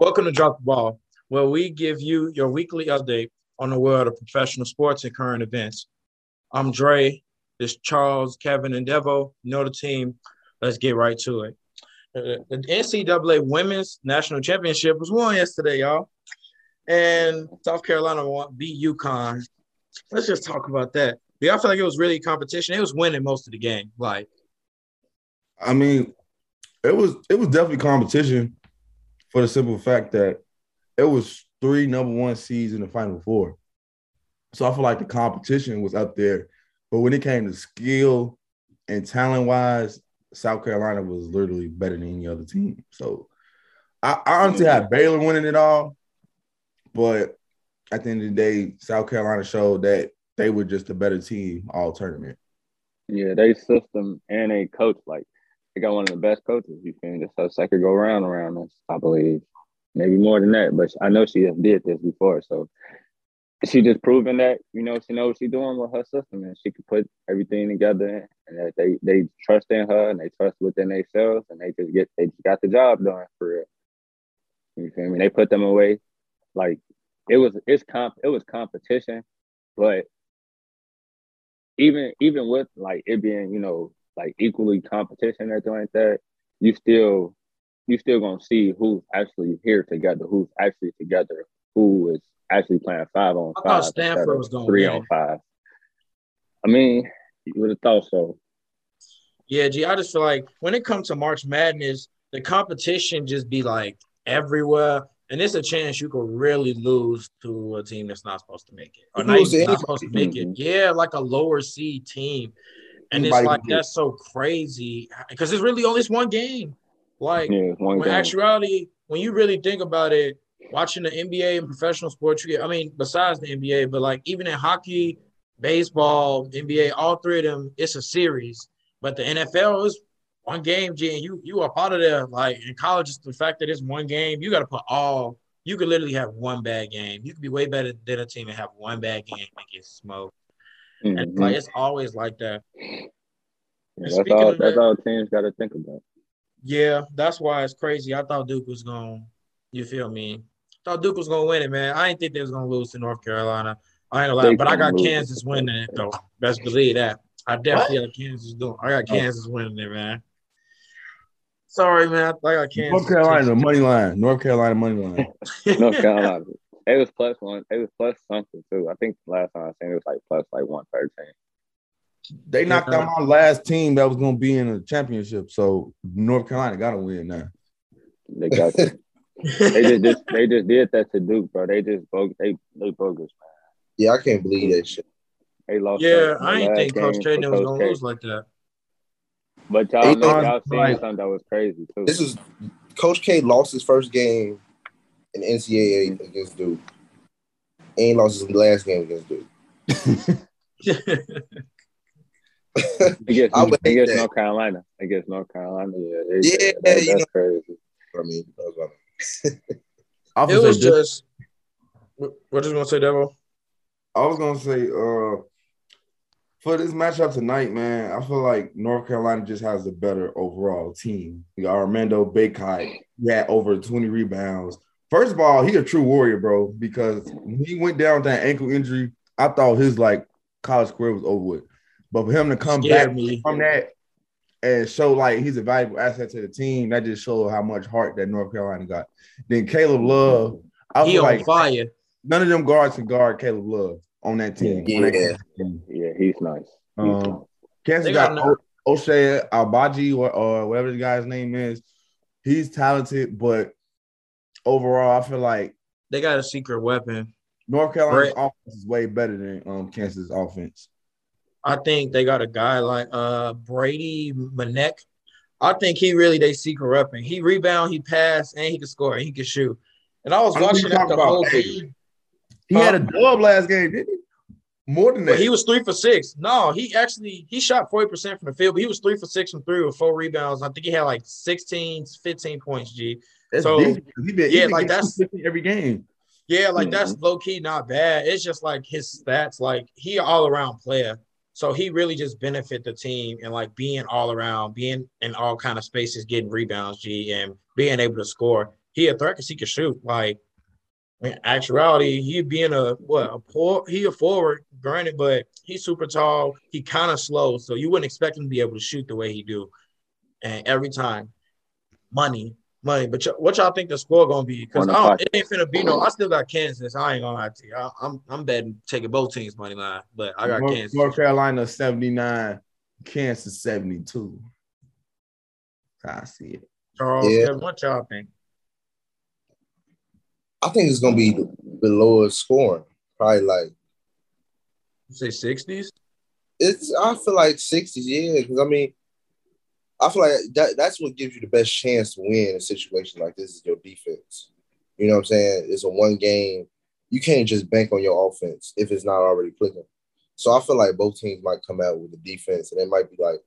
Welcome to Drop the Ball, where we give you your weekly update on the world of professional sports and current events. I'm Dre. This Charles, Kevin, and Devo. You know the team. Let's get right to it. Uh, The NCAA Women's National Championship was won yesterday, y'all, and South Carolina won, beat UConn. Let's just talk about that. Yeah, I feel like it was really competition. It was winning most of the game. Like, I mean, it was it was definitely competition for the simple fact that it was three number one seeds in the final four. So I feel like the competition was up there. But when it came to skill and talent wise, South Carolina was literally better than any other team. So I, I honestly had Baylor winning it all. But at the end of the day, South Carolina showed that they were just a better team all tournament. Yeah, they system and they coach like they got one of the best coaches. You feel me? Just so second go round around this, I believe, maybe more than that. But I know she has did this before, so she just proven that you know she knows what she's doing with her system, and she can put everything together, and that they they trust in her and they trust within themselves, and they just get they just got the job done for real. You feel me? They put them away, like it was it's comp it was competition, but even even with like it being you know like equally competition or anything like that, you still you still gonna see who's actually here together, who's actually together, who is actually playing five on I five. thought Stanford was gonna three win. on five. I mean, you would have thought so. Yeah, G, I just feel like when it comes to March Madness, the competition just be like everywhere. And it's a chance you could really lose to a team that's not supposed to make it. Or not, lose to not anybody. supposed to make it. Mhm. Yeah, like a lower seed team. And Anybody it's like can get it. that's so crazy. Because it's really only this one game. Like Yeah, one when game. actuality, when you really think about it, watching the NBA and professional sports, you get, I mean, besides the NBA, but like even in hockey, baseball, NBA, all three of them, it's a series. But the NFL is one game, G, and you you are part of there. Like in college, it's the fact that it's one game. You got to put all. You could literally have one bad game. You could be way better than a team and have one bad game and get smoked. And Mhm. like it's always like that. Yeah, and that's all. That's that- all teams got to think about. Yeah, that's why it's crazy. I thought Duke was going. You feel me? Thought Duke was gonna win it, man. I didn't think they was gonna lose to North Carolina. I ain't gonna lie, but I got lose. Kansas winning it though. Best believe that. I definitely got Kansas doing. I got Kansas winning it, man. Sorry, man. I got Kansas. North Carolina, the money line. North Carolina money line. North Carolina. It was plus one. It was plus something too. I think last time I seen it was like plus like one thirteen. They knocked out my last team that was going to be in the championship. So North Carolina got to win now. They got they just, just they just did that to Duke, bro. They just bogus. They they bogus, man. Yeah, I can't believe that shit. They lost. yeah, I the ain't think Coach game K was Coach gonna K. lose like that. But y'all They know y'all seen like- something that was crazy too. This is Coach K lost his first game in NCAA against Duke. Ain't lost his last game against Duke. against, I would hate against. North Carolina. Against North Carolina, yeah. They, Yeah, that- that's know. crazy. I mean, that was funny. I it was, was just, just. What what you gonna say, Devo? I was gonna say, uh, for this matchup tonight, man, I feel like North Carolina just has a better overall team. We got Armando Bacot. He had over 20 rebounds. First of all, he a true warrior, bro, because when he went down with that ankle injury, I thought his like college career was over with. But for him to come Scared back me. from that and show like he's a valuable asset to the team, that just showed how much heart that North Carolina got. Then Caleb Love, I He feel on like fire. none of them guards can guard Caleb Love on that team. Yeah. That team. Yeah, he's nice. He's Um, nice. Kansas They got, got no- o- O'Shea Albaji or, or whatever the guy's name is. He's talented, but overall, I feel like They got a secret weapon. North Carolina's Right. offense is way better than um, Kansas' offense. I think they got a guy like uh Brady Manek. I think he really they secret weapon. He rebound, he pass, and he can score, and he can shoot. And I was I watching that the about whole game. He had a dub last game, didn't he? More than that. But he was three for six. No, he actually he shot 40% from the field, but he was three for six from three with four rebounds. I think he had like 16, 15 points, G. That's so, 'cause he been, he yeah, been like, that's- every game. Yeah, like that's mm-hmm. low key not bad. It's just like his stats, like he all around player. So he really just benefit the team and like being all around, being in all kind of spaces, getting rebounds, G, and being able to score. he a threat because he can shoot. Like in actuality, he being a what a poor he a forward, granted, but he's super tall. He kind of slow, so you wouldn't expect him to be able to shoot the way he do. And every time, money, money. But y- what y'all think the score gonna be? Because it ain't finna be no. I still got Kansas. I ain't gonna lie to you. I, I'm I'm betting taking both teams money line, but I got North, Kansas. North Carolina 79, Kansas 72. I see it. Charles, Yeah. What y'all think? I think it's gonna be the, the lowest scoring. Probably like You say sixties? it's. I feel like 60s, yeah. Because I mean, I feel like that that's what gives you the best chance to win in a situation like this is your defense. You know what I'm saying? It's a one game. You can't just bank on your offense if it's not already clicking. So I feel like both teams might come out with a defense and it might be like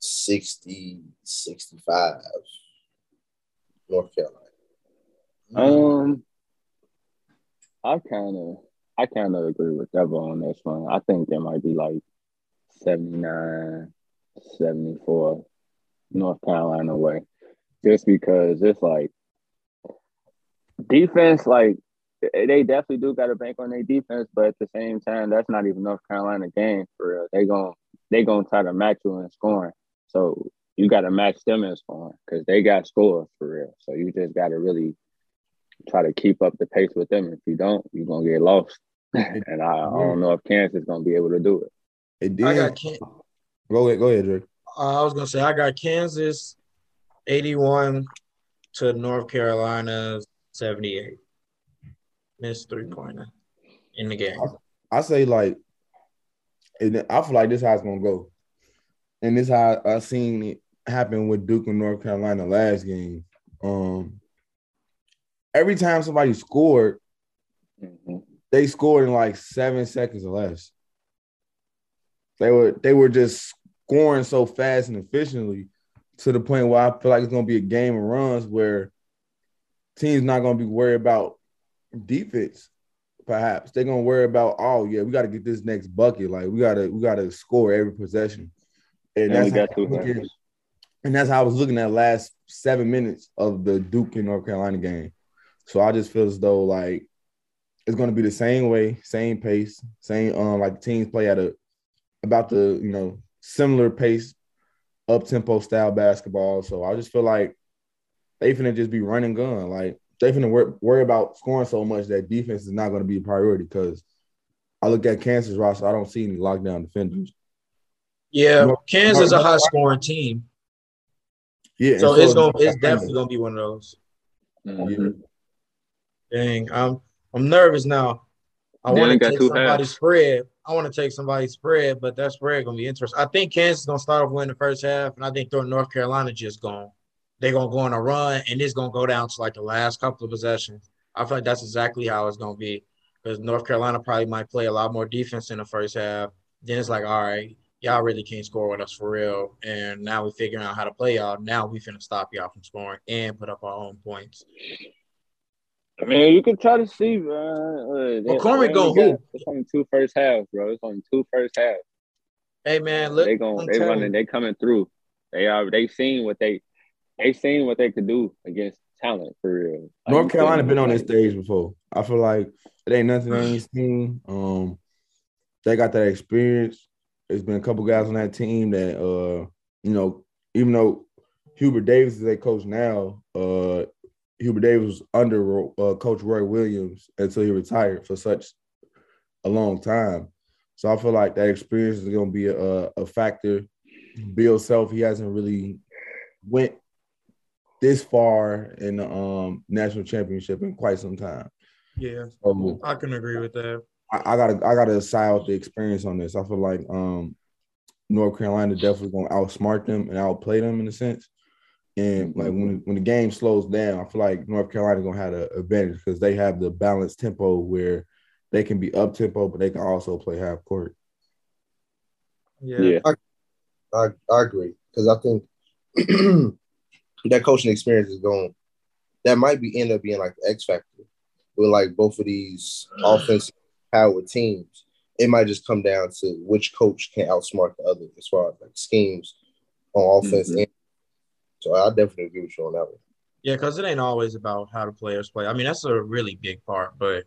60, 65 North Carolina. Um, I kind of, I kind of agree with Devo on this one. I think there might be like 79, 74 North Carolina way, just because it's like defense, like they definitely do got to bank on their defense, but at the same time, that's not even North Carolina game for real. They gon' they gonna try to match you in scoring, so you got to match them in scoring because they got scores for real. So you just got to really try to keep up the pace with them. If you don't, you're gonna get lost. and I, I don't know if Kansas is gonna be able to do it. It did. I got Kan- go ahead, go ahead, Drake. Uh, I was gonna say I got Kansas eighty-one to North Carolina seventy-eight. Missed three pointer in the game. I say like, and I feel like this how it's gonna go, and this how I seen it happen with Duke and North Carolina last game. Um, every time somebody scored, Mhm. they scored in like seven seconds or less. They were they were just scoring so fast and efficiently to the point where I feel like it's gonna be a game of runs where teams not gonna be worried about defense. Perhaps they're gonna worry about oh yeah we got to get this next bucket like we gotta we gotta score every possession and And got how, and that's how I was looking at last seven minutes of the Duke and North Carolina game. So I just feel as though like it's going to be the same way, same pace, same um like teams play at a about the you know similar pace, up tempo style basketball. So I just feel like they finna just be running gun. Like they finna wor- worry about scoring so much that defense is not going to be a priority. Because I look at Kansas roster, I don't see any lockdown defenders. Yeah, North- Kansas is a North- high scoring team, Yeah, so and it's gonna it's definitely gonna be one of those. Mhm. Dang, I'm I'm nervous now. I want to got take two somebody's halves. spread. I want to take somebody's spread, but that spread gonna be interesting. I think Kansas is gonna start off winning the first half, and I think North Carolina just going they're gonna go on a run, and it's gonna go down to like the last couple of possessions. I feel like that's exactly how it's gonna be because North Carolina probably might play a lot more defense in the first half. Then it's like, all right, y'all really can't score with us for real, and now we're figuring out how to play y'all. Now we finna stop y'all from scoring and put up our own points. I mean, you can try to see, man. Uh, they- McCormick they gonna only got- hoop. It's only two first halves, bro. It's only two first halves. Hey man, look, they going they running, they coming through. They are they seen what they they seen what they could do against talent for real. Like, North Carolina been on this stage before. I feel like it ain't nothing they ain't seen. Um, they got that experience. There's been a couple guys on that team that, uh, you know, even though Hubert Davis is their coach now, uh, Hubert Davis was under uh, Coach Roy Williams until he retired for such a long time. So I feel like that experience is going to be a, a factor. Bill Self, he hasn't really went this far in the um, national championship in quite some time. Yeah, So I can agree with that. I, I gotta I gotta side with the experience on this. I feel like um, North Carolina definitely gonna outsmart them and outplay them in a sense. And like when when the game slows down, I feel like North Carolina gonna have an advantage because they have the balanced tempo where they can be up tempo, but they can also play half court. Yeah. Yeah. I, I agree because I think that coaching experience is going. That might be end up being like the X factor with like both of these offensive power teams. It might just come down to which coach can outsmart the other as far as like schemes on offense. Mhm. And so I definitely agree with you on that one. Yeah, because it ain't always about how the players play. I mean, that's a really big part, but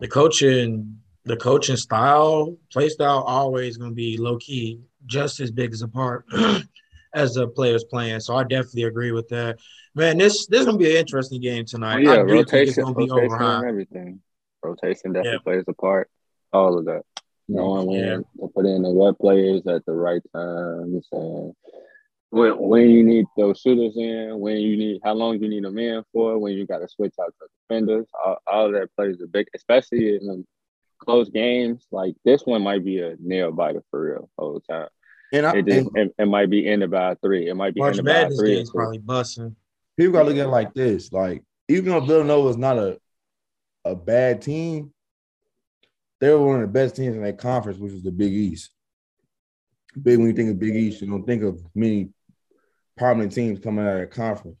the coaching, the coaching style, play style, always going to be low key, just as big as a part as the players playing. So I definitely agree with that. Man, this this is gonna be an interesting game tonight. yeah, I do think it's rotation, gonna be rotation, overhigh. and everything. Rotation definitely Yeah. plays a part. All of that. Knowing when Yeah. to put in the right players at the right time. And when when you need those shooters in, when you need how long you need a man for, when you got to switch out the defenders. All, all of that plays a big, especially in them close games. Like this one might be a nail biter for real all the time. And, I, It just and it, it might be ended by three. It might be March ended by a Madness three. or game's probably busting. people gotta look at it like this. Like, even though Villanova is not a a bad team, they were one of the best teams in that conference, which was the Big East. Big when you think of Big East, you don't think of many prominent teams coming out of that conference.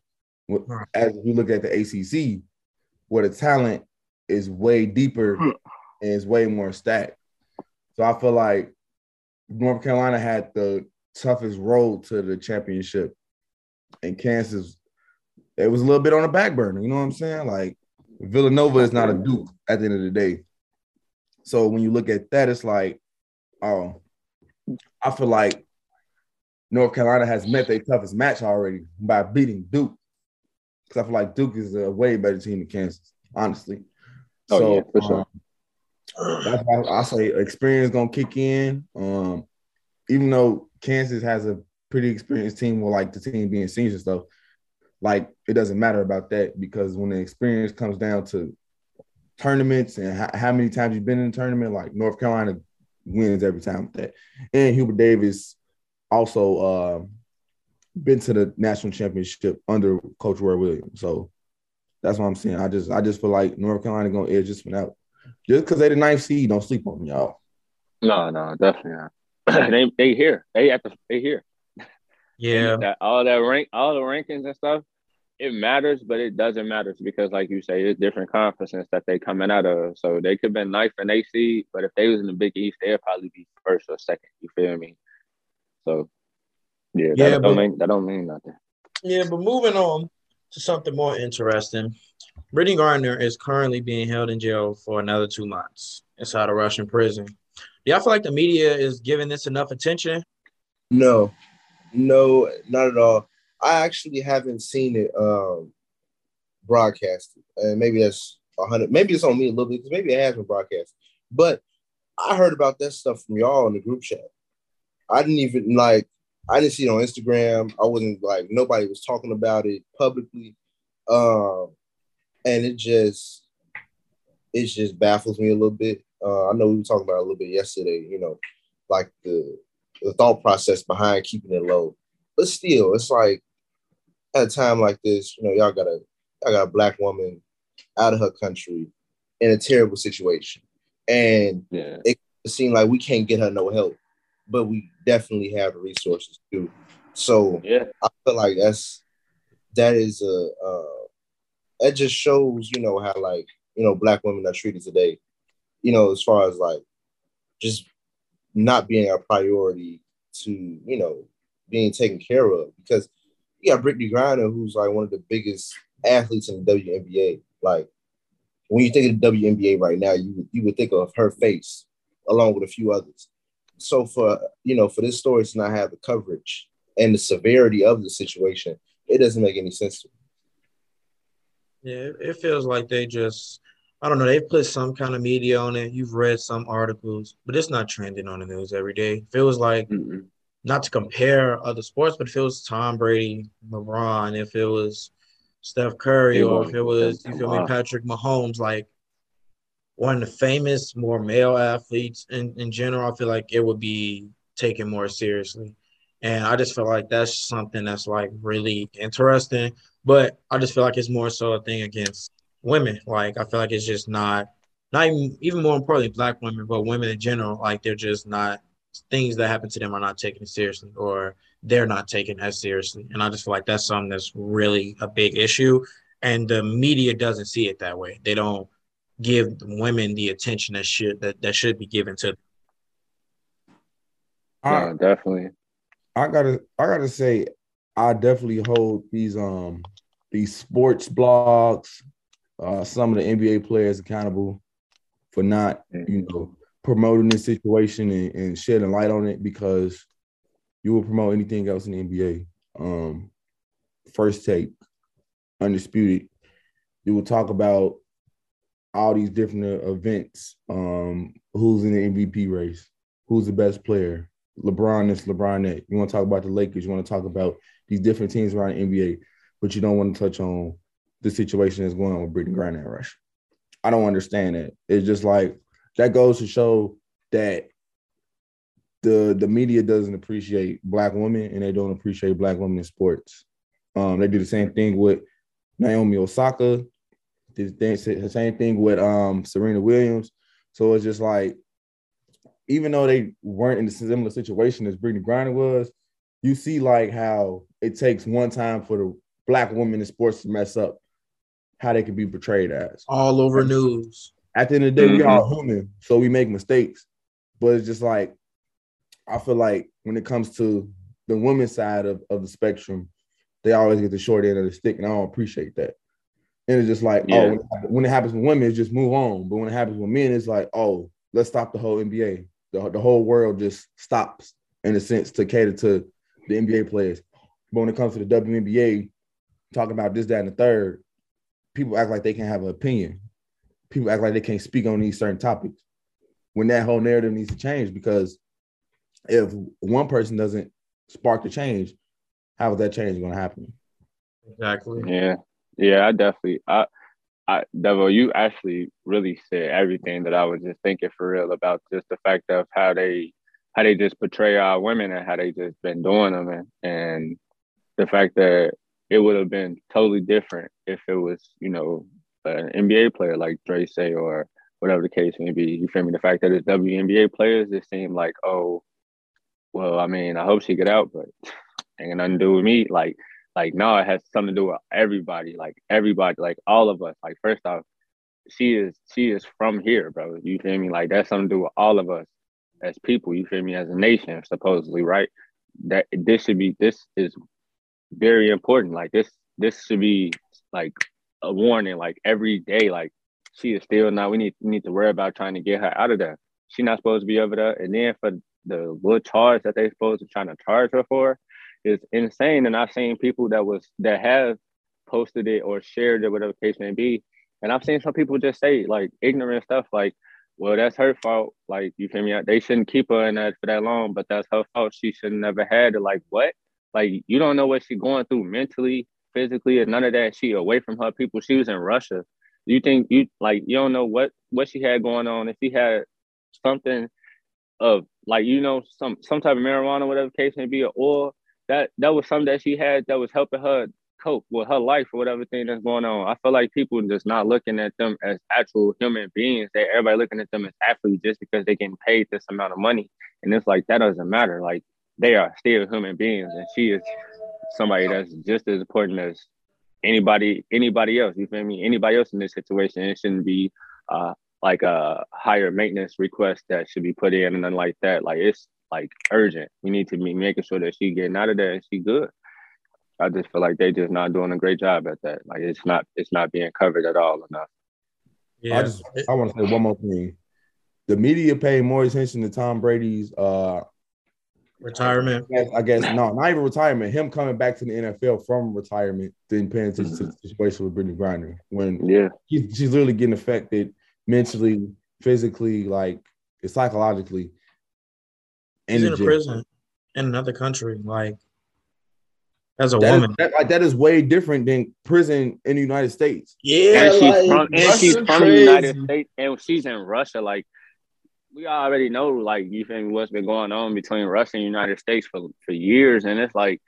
As you look at the ACC, where the talent is way deeper hmm. and is way more stacked. So I feel like North Carolina had the toughest road to the championship, and Kansas, it was a little bit on the back burner. You know what I'm saying? Like Villanova is not a Duke at the end of the day. So when you look at that, it's like, oh, I feel like North Carolina has met their toughest match already by beating Duke. Because I feel like Duke is a way better team than Kansas, honestly. Oh, so yeah, for sure. um, that's why I say experience gonna kick in. Um, even though Kansas has a pretty experienced team, with like the team being seniors and stuff, like it doesn't matter about that because when the experience comes down to tournaments and how, how many times you've been in a tournament, like North Carolina wins every time with that. And Hubert Davis also uh, been to the national championship under Coach Roy Williams. So that's what I'm saying. I just I just feel like North Carolina gonna edge this one out. Just because they the ninth seed, don't sleep on them, y'all. No, no, definitely not. they they here. They at the they here. Yeah. That all that rank, all the rankings and stuff, it matters, but it doesn't matter because, like you say, it's different conferences that they coming out of. So they could have been ninth and eighth seed, but if they was in the Big East, they'd probably be first or second. You feel me? So yeah, that Yeah, don't but- mean that don't mean nothing. Yeah, but moving on to something more interesting. Brittany Griner is currently being held in jail for another two months inside a Russian prison. Do y'all feel like the media is giving this enough attention? No, no, not at all. I actually haven't seen it um broadcasted, and maybe that's a hundred. Maybe it's on me a little bit because maybe it has been broadcast. But I heard about that stuff from y'all in the group chat. I didn't even like. I didn't see it on Instagram. I wasn't like nobody was talking about it publicly, um, and it just it just baffles me a little bit. Uh, I know we were talking about it a little bit yesterday. You know, like the the thought process behind keeping it low. But still, it's like at a time like this, you know, y'all got a y'all got a black woman out of her country in a terrible situation, and Yeah, it seemed like we can't get her no help, but we definitely have the resources too. So yeah, I feel like that's that is a uh, that just shows you know how like you know black women are treated today. You know, as far as like just not being a priority to you know being taken care of because you got Brittany Griner who's like one of the biggest athletes in the WNBA. Like when you think of the WNBA right now, you you would think of her face along with a few others. So for you know for this story to not have the coverage and the severity of the situation, it doesn't make any sense to me. Yeah, it feels like they just, I don't know, they put some kind of media on it. You've read some articles, but it's not trending on the news every day. If It feels like, Mm-mm. not to compare other sports, but if it was Tom Brady, LeBron, if it was Steph Curry, or if it was, you feel me. Patrick Mahomes, like one of the famous, more male athletes in, in general, I feel like it would be taken more seriously. And I just feel like that's something that's like really interesting. But I just feel like it's more so a thing against women. Like I feel like it's just not not even even more importantly, black women, but women in general, like they're just not things that happen to them are not taken seriously or they're not taken as seriously. And I just feel like that's something that's really a big issue. And the media doesn't see it that way. They don't give women the attention that should that, that should be given to them. I, no, definitely. I gotta I gotta say I definitely hold these um these sports blogs, uh, some of the NBA players accountable for not, you know, promoting this situation and, and shedding light on it because you will promote anything else in the NBA. Um, first take, undisputed. You will talk about all these different events. Um, who's in the MVP race? Who's the best player? LeBron this, LeBron that. You want to talk about the Lakers. You want to talk about these different teams around the NBA, but you don't want to touch on the situation that's going on with Brittney Griner and Russia. I don't understand that. It's just like that goes to show that the the media doesn't appreciate black women and they don't appreciate black women in sports. Um, they do the same thing with Naomi Osaka. Did the same thing with um, Serena Williams. So it's just like, even though they weren't in a similar situation as Brittany Griner was, you see like how it takes one time for the black woman in sports to mess up how they can be portrayed as. All over news. At the end of the day, mm-hmm. we all human, so we make mistakes. But it's just like I feel like when it comes to the women's side of, of the spectrum, they always get the short end of the stick, and I don't appreciate that. And it's just like, oh, yeah. oh, when it happens with women, it's just move on. But when it happens with men, it's like, oh, let's stop the whole NBA. The, the whole world just stops in a sense to cater to the NBA players. But when it comes to the WNBA, talking about this, that, and the third, people act like they can't have an opinion. People act like they can't speak on these certain topics. When that whole narrative needs to change, because if one person doesn't spark the change, how is that change going to happen? Exactly. Yeah. Yeah, I definitely. I, I, Devo, you actually really said everything that I was just thinking for real about just the fact of how they, how they just portray our women and how they just been doing them, and, and the fact that it would have been totally different if it was, you know, an NBA player like Dre say or whatever the case may be. You feel me? The fact that it's WNBA players, it seemed like, oh, well, I mean, I hope she get out, but ain't nothing to do with me. Like, like no, it has something to do with everybody, like everybody, like all of us. Like, first off, she is she is from here, bro. You feel me? Like that's something to do with all of us as people. You feel me? As a nation, supposedly, right? That this should be this is very important. Like this, this should be like a warning. Like every day, like she is still not. We need need to worry about trying to get her out of there. She's not supposed to be over there. And then for the little charge that they supposed to trying to charge her for is insane. And I've seen people that was that have posted it or shared it, whatever case may be. And I've seen some people just say like ignorant stuff like, well, that's her fault. Like, you feel me? They shouldn't keep her in that for that long, but that's her fault. She should never had it. Like, what? Like you don't know what she's going through mentally, physically, and none of that. She away from her people. She was in Russia. You think you like you don't know what what she had going on. If she had something of like you know some some type of marijuana, whatever case may be, or that that was something that she had that was helping her cope with her life or whatever thing that's going on. I feel like people just not looking at them as actual human beings. They everybody looking at them as athletes just because they getting paid this amount of money. And it's like that doesn't matter. Like they are still human beings, and she is somebody that's just as important as anybody anybody else. You feel me? Anybody else in this situation, it shouldn't be uh, like a higher maintenance request that should be put in and nothing like that. Like it's like urgent. We need to be making sure that she getting out of there and she good. I just feel like they just not doing a great job at that. Like it's not it's not being covered at all enough. Yeah. I just I want to say one more thing. The media pay more attention to Tom Brady's uh Retirement. I guess, I guess, no, not even retirement. Him coming back to the NFL from retirement, then paying attention mm-hmm. to the situation with Brittney Griner when yeah, she's literally getting affected mentally, physically, like psychologically. He's in a prison in another country, like as a that woman. Is, that, like, that is way different than prison in the United States. Yeah, and she's like, from and she's from the United States, and she's in Russia. Like we already know, like you think what's been going on between Russia and United States for for years, and it's like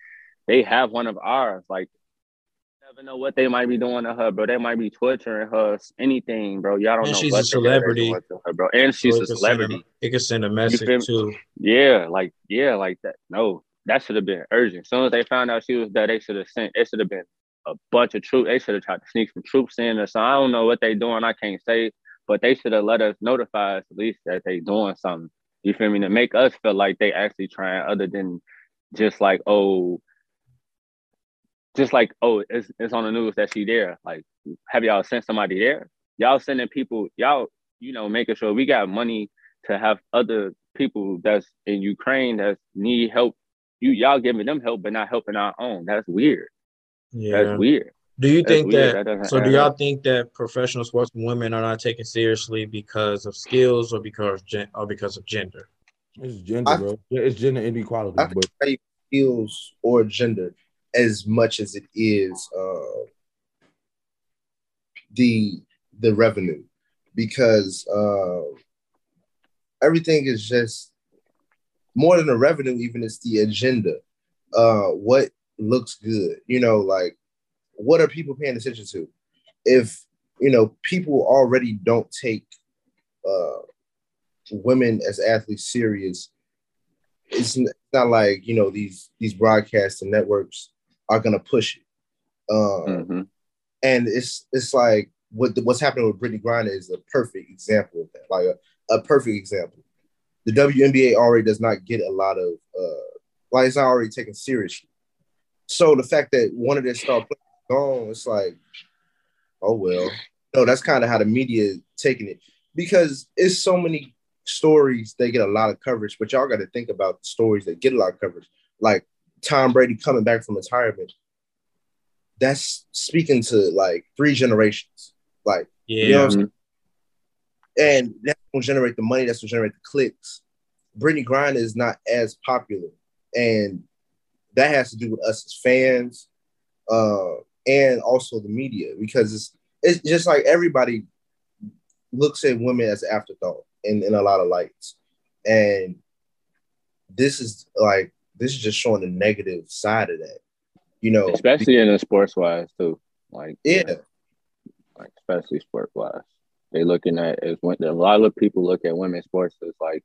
they have one of ours. Like, never know what they might be doing to her, bro. They might be torturing her, anything, bro. Y'all don't and know. She's a celebrity, her, bro, and she's so a celebrity. A, it could send a message too. Yeah, like yeah, like that. No, that should have been urgent. As soon as they found out she was there, they should have sent. It should have been a bunch of troops. They should have tried to sneak some troops in or so. I don't know what they doing. I can't say but they should have let us notify us at least that they doing something. You feel me? To make us feel like they actually trying, other than just like, oh, just like, oh, it's, it's on the news that she there. Like, have y'all sent somebody there? Y'all sending people, y'all, you know, making sure we got money to have other people that's in Ukraine that need help. You y'all giving them help, but not helping our own. That's weird. Yeah. That's weird. Do you that's think weird. that, that so do y'all think that professional sports women are not taken seriously because of skills or because or because of gender? It's gender, I, bro. It's gender inequality. I but skills or gender as much as it is uh, the the revenue. Because uh, everything is just more than the revenue even it's the agenda. Uh, what looks good you know like what are people paying attention to? If you know people already don't take uh, women as athletes serious it's not like you know these these broadcasts and networks are gonna push it. Um, mm-hmm. And it's it's like what the, what's happening with Brittney Griner is a perfect example of that. Like a, a perfect example. The WNBA already does not get a lot of uh, like it's not already taken seriously. So the fact that one of their star players gone, it's like, oh well. No, that's kind of how the media is taking it because it's so many stories they get a lot of coverage, but y'all got to think about the stories that get a lot of coverage. Like Tom Brady coming back from retirement, that's speaking to like three generations. Like, yeah. You know what I'm saying? And that's gonna generate the money, that's gonna generate the clicks. Brittney Griner is not as popular. And that has to do with us as fans, uh, and also the media, because it's it's just like everybody looks at women as afterthought in, in a lot of lights. And this is like this is just showing the negative side of that. You know, especially in the sports wise too. Like yeah, like especially sport wise, they looking at is when a lot of people look at women's sports as like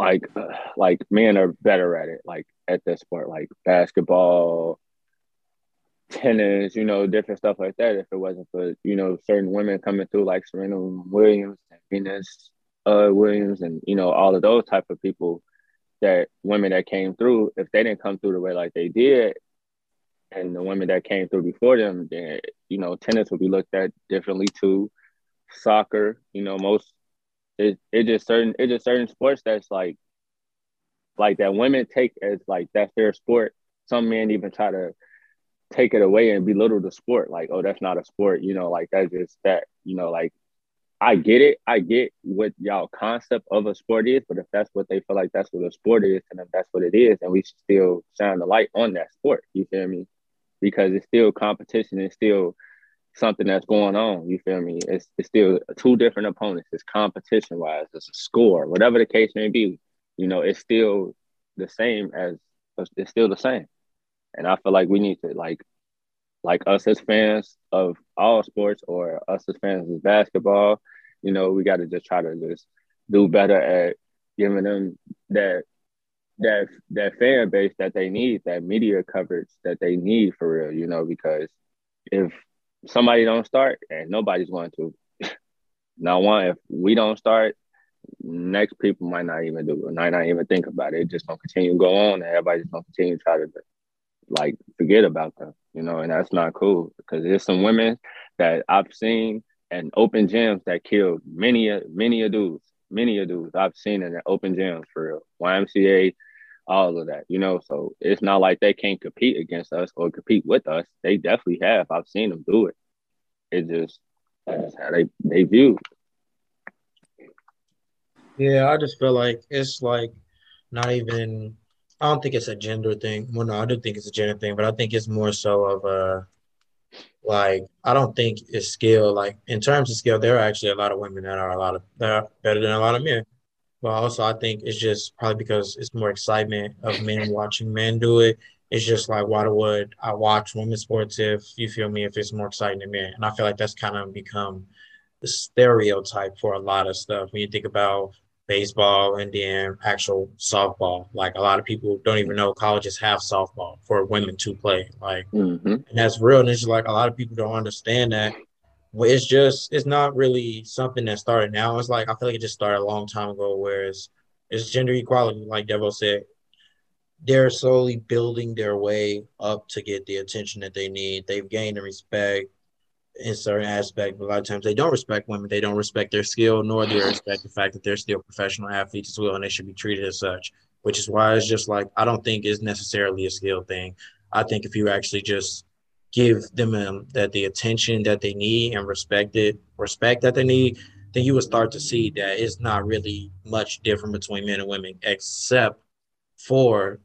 like uh, like men are better at it like at this sport like basketball tennis you know different stuff like that if it wasn't for you know certain women coming through like serena williams and venus uh, williams and you know all of those type of people that women that came through, if they didn't come through the way like they did, and the women that came through before them, then you know tennis would be looked at differently too. Soccer, you know, most it it just certain it just certain sports that's like like that women take as like that's their sport. Some men even try to take it away and belittle the sport, like, oh, that's not a sport, you know, like that's just that, you know, like I get it. I get what y'all concept of a sport is, but if that's what they feel like that's what a sport is, and if that's what it is, and we should still shine the light on that sport. You feel me? Because it's still competition. It's still something that's going on. You feel me? It's it's still two different opponents. It's competition wise. It's a score, whatever the case may be. You know, it's still the same as it's still the same. And I feel like we need to like like us as fans of all sports or us as fans of basketball, you know, we got to just try to just do better at giving them that that that fan base that they need, that media coverage that they need for real, you know, because if somebody don't start and nobody's going to, not one, if we don't start, next people might not even do it, might not even think about it. it just gonna continue to go on and everybody's gonna continue to try to like forget about them, you know, and that's not cool because there's some women that I've seen and open gyms that killed many many a dudes, many a dudes I've seen in the open gyms for real. YMCA, all of that, you know. So it's not like they can't compete against us or compete with us. They definitely have. I've seen them do it. It just that's how they they view. Yeah, I just feel like it's like not even I don't think it's a gender thing. Well, no, I do think it's a gender thing, but I think it's more so of a like I don't think it's skill. Like in terms of skill, there are actually a lot of women that are a lot of that are better than a lot of men. But also, I think it's just probably because it's more excitement of men watching men do it. It's just like why would I watch women's sports if you feel me if it's more exciting than men? And I feel like that's kind of become the stereotype for a lot of stuff when you think about baseball and then actual softball. Like a lot of people don't even know colleges have softball for women to play. Like, mm-hmm. and that's real. And it's like a lot of people don't understand that. It's just, it's not really something that started now. It's like, I feel like it just started a long time ago, whereas it's gender equality, like Devo said. they're slowly building their way up to get the attention that they need. They've gained the respect in certain aspects, but a lot of times they don't respect women. They don't respect their skill, nor do they respect the fact that they're still professional athletes as well, and they should be treated as such. Which is why it's just like I don't think it's necessarily a skill thing. I think if you actually just give them um, that the attention that they need and respect it, respect that they need, then you will start to see that it's not really much different between men and women, except for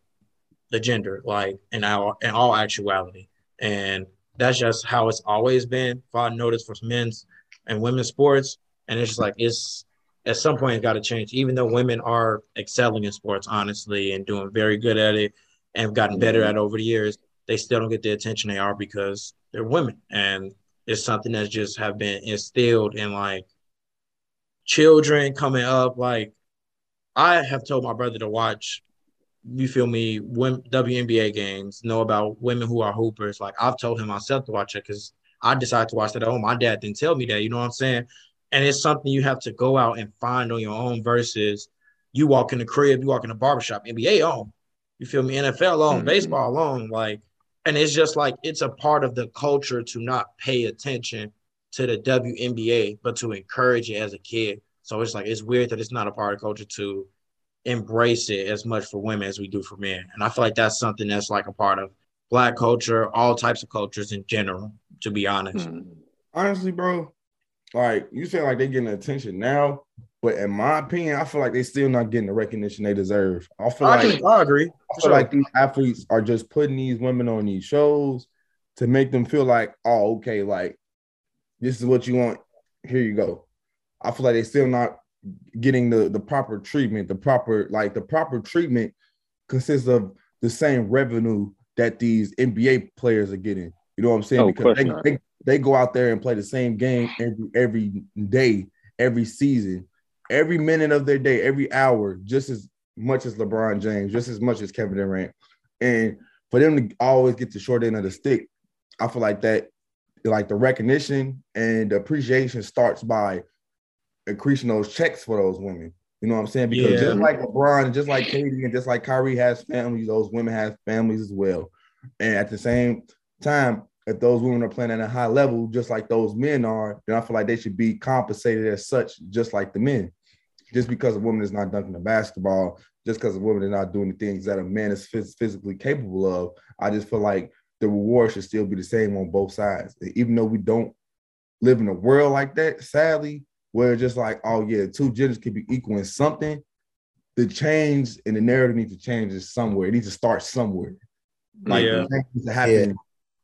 the gender, like in our in all actuality. And that's just how it's always been. If I noticed for men's and women's sports, and it's just like it's at some point it got to change. Even though women are excelling in sports, honestly, and doing very good at it, and gotten better mm-hmm. at over the years, they still don't get the attention they are because they're women, and it's something that's just have been instilled in like children coming up. Like I have told my brother to watch you feel me, WNBA games, know about women who are hoopers. Like I've told him myself to watch it because I decided to watch it at home. My dad didn't tell me that, you know what I'm saying? And it's something you have to go out and find on your own versus you walk in the crib, you walk in the barbershop, NBA on. You feel me? NFL on, mm-hmm. baseball on. Like, and it's just like it's a part of the culture to not pay attention to the WNBA, but to encourage it as a kid. So it's like it's weird that it's not a part of culture to embrace it as much for women as we do for men. And I feel like that's something that's like a part of black culture, all types of cultures in general, to be honest. Hmm. Honestly, bro, like you say like they getting attention now, but in my opinion, I feel like they still not getting the recognition they deserve. I feel I like I agree. I feel sure. like these athletes are just putting these women on these shows to make them feel like, oh, okay, like this is what you want. Here you go. I feel like they still not getting the the proper treatment, the proper like the proper treatment consists of the same revenue that these NBA players are getting. You know what I'm saying? Oh, because they, they, they go out there and play the same game every every day, every season, every minute of their day, every hour, just as much as LeBron James, just as much as Kevin Durant. And for them to always get the short end of the stick, I feel like that, like the recognition and the appreciation starts by increasing those checks for those women. You know what I'm saying? Because yeah. just like LeBron, just like KD, and just like Kyrie has families, those women have families as well. And at the same time, if those women are playing at a high level, just like those men are, then I feel like they should be compensated as such, just like the men. Just because a woman is not dunking the basketball, just because a woman is not doing the things that a man is physically capable of, I just feel like the reward should still be the same on both sides. Even though we don't live in a world like that, sadly, where it's just like, oh yeah, two genders could be equal in something. The change and the narrative needs to change is somewhere. It needs to start somewhere. Like yeah. needs to happen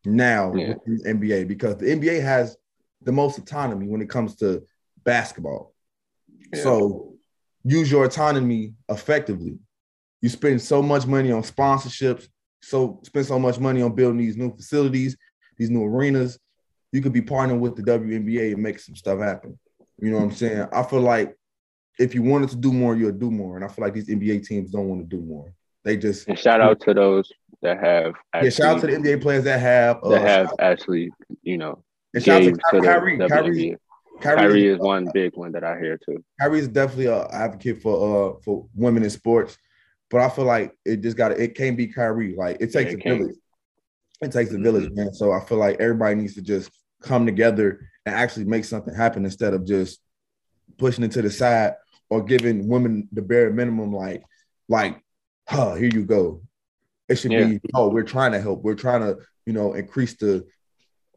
yeah. now yeah. with the NBA because the NBA has the most autonomy when it comes to basketball. Yeah. So use your autonomy effectively. You spend so much money on sponsorships, so spend so much money on building these new facilities, these new arenas. You could be partnering with the WNBA and make some stuff happen. You know what I'm saying? I feel like if you wanted to do more, you'll do more. And I feel like these NBA teams don't want to do more. They just and shout out to those that have actually, yeah. Shout out to the NBA players that have uh, that have actually you know. And shout out to Kyrie. To Kyrie, Kyrie, Kyrie is one big one that I hear too. Kyrie is definitely an advocate for uh for women in sports, but I feel like it just got it can't be Kyrie. Like it takes yeah, it a village. It takes a village, mm-hmm. man. So I feel like everybody needs to just come together and actually make something happen instead of just pushing it to the side or giving women the bare minimum like like huh here you go. It should yeah. be oh we're trying to help. We're trying to you know increase the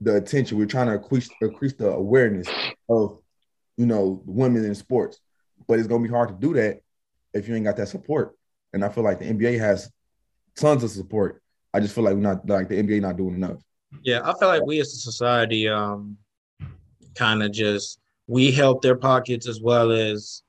the attention. We're trying to increase increase the awareness of you know women in sports. But it's gonna be hard to do that if you ain't got that support. And i feel like the nba has tons of support. I just feel like we're not like the nba not doing enough. Yeah i feel like we as a society um kind of just we help their pockets as well as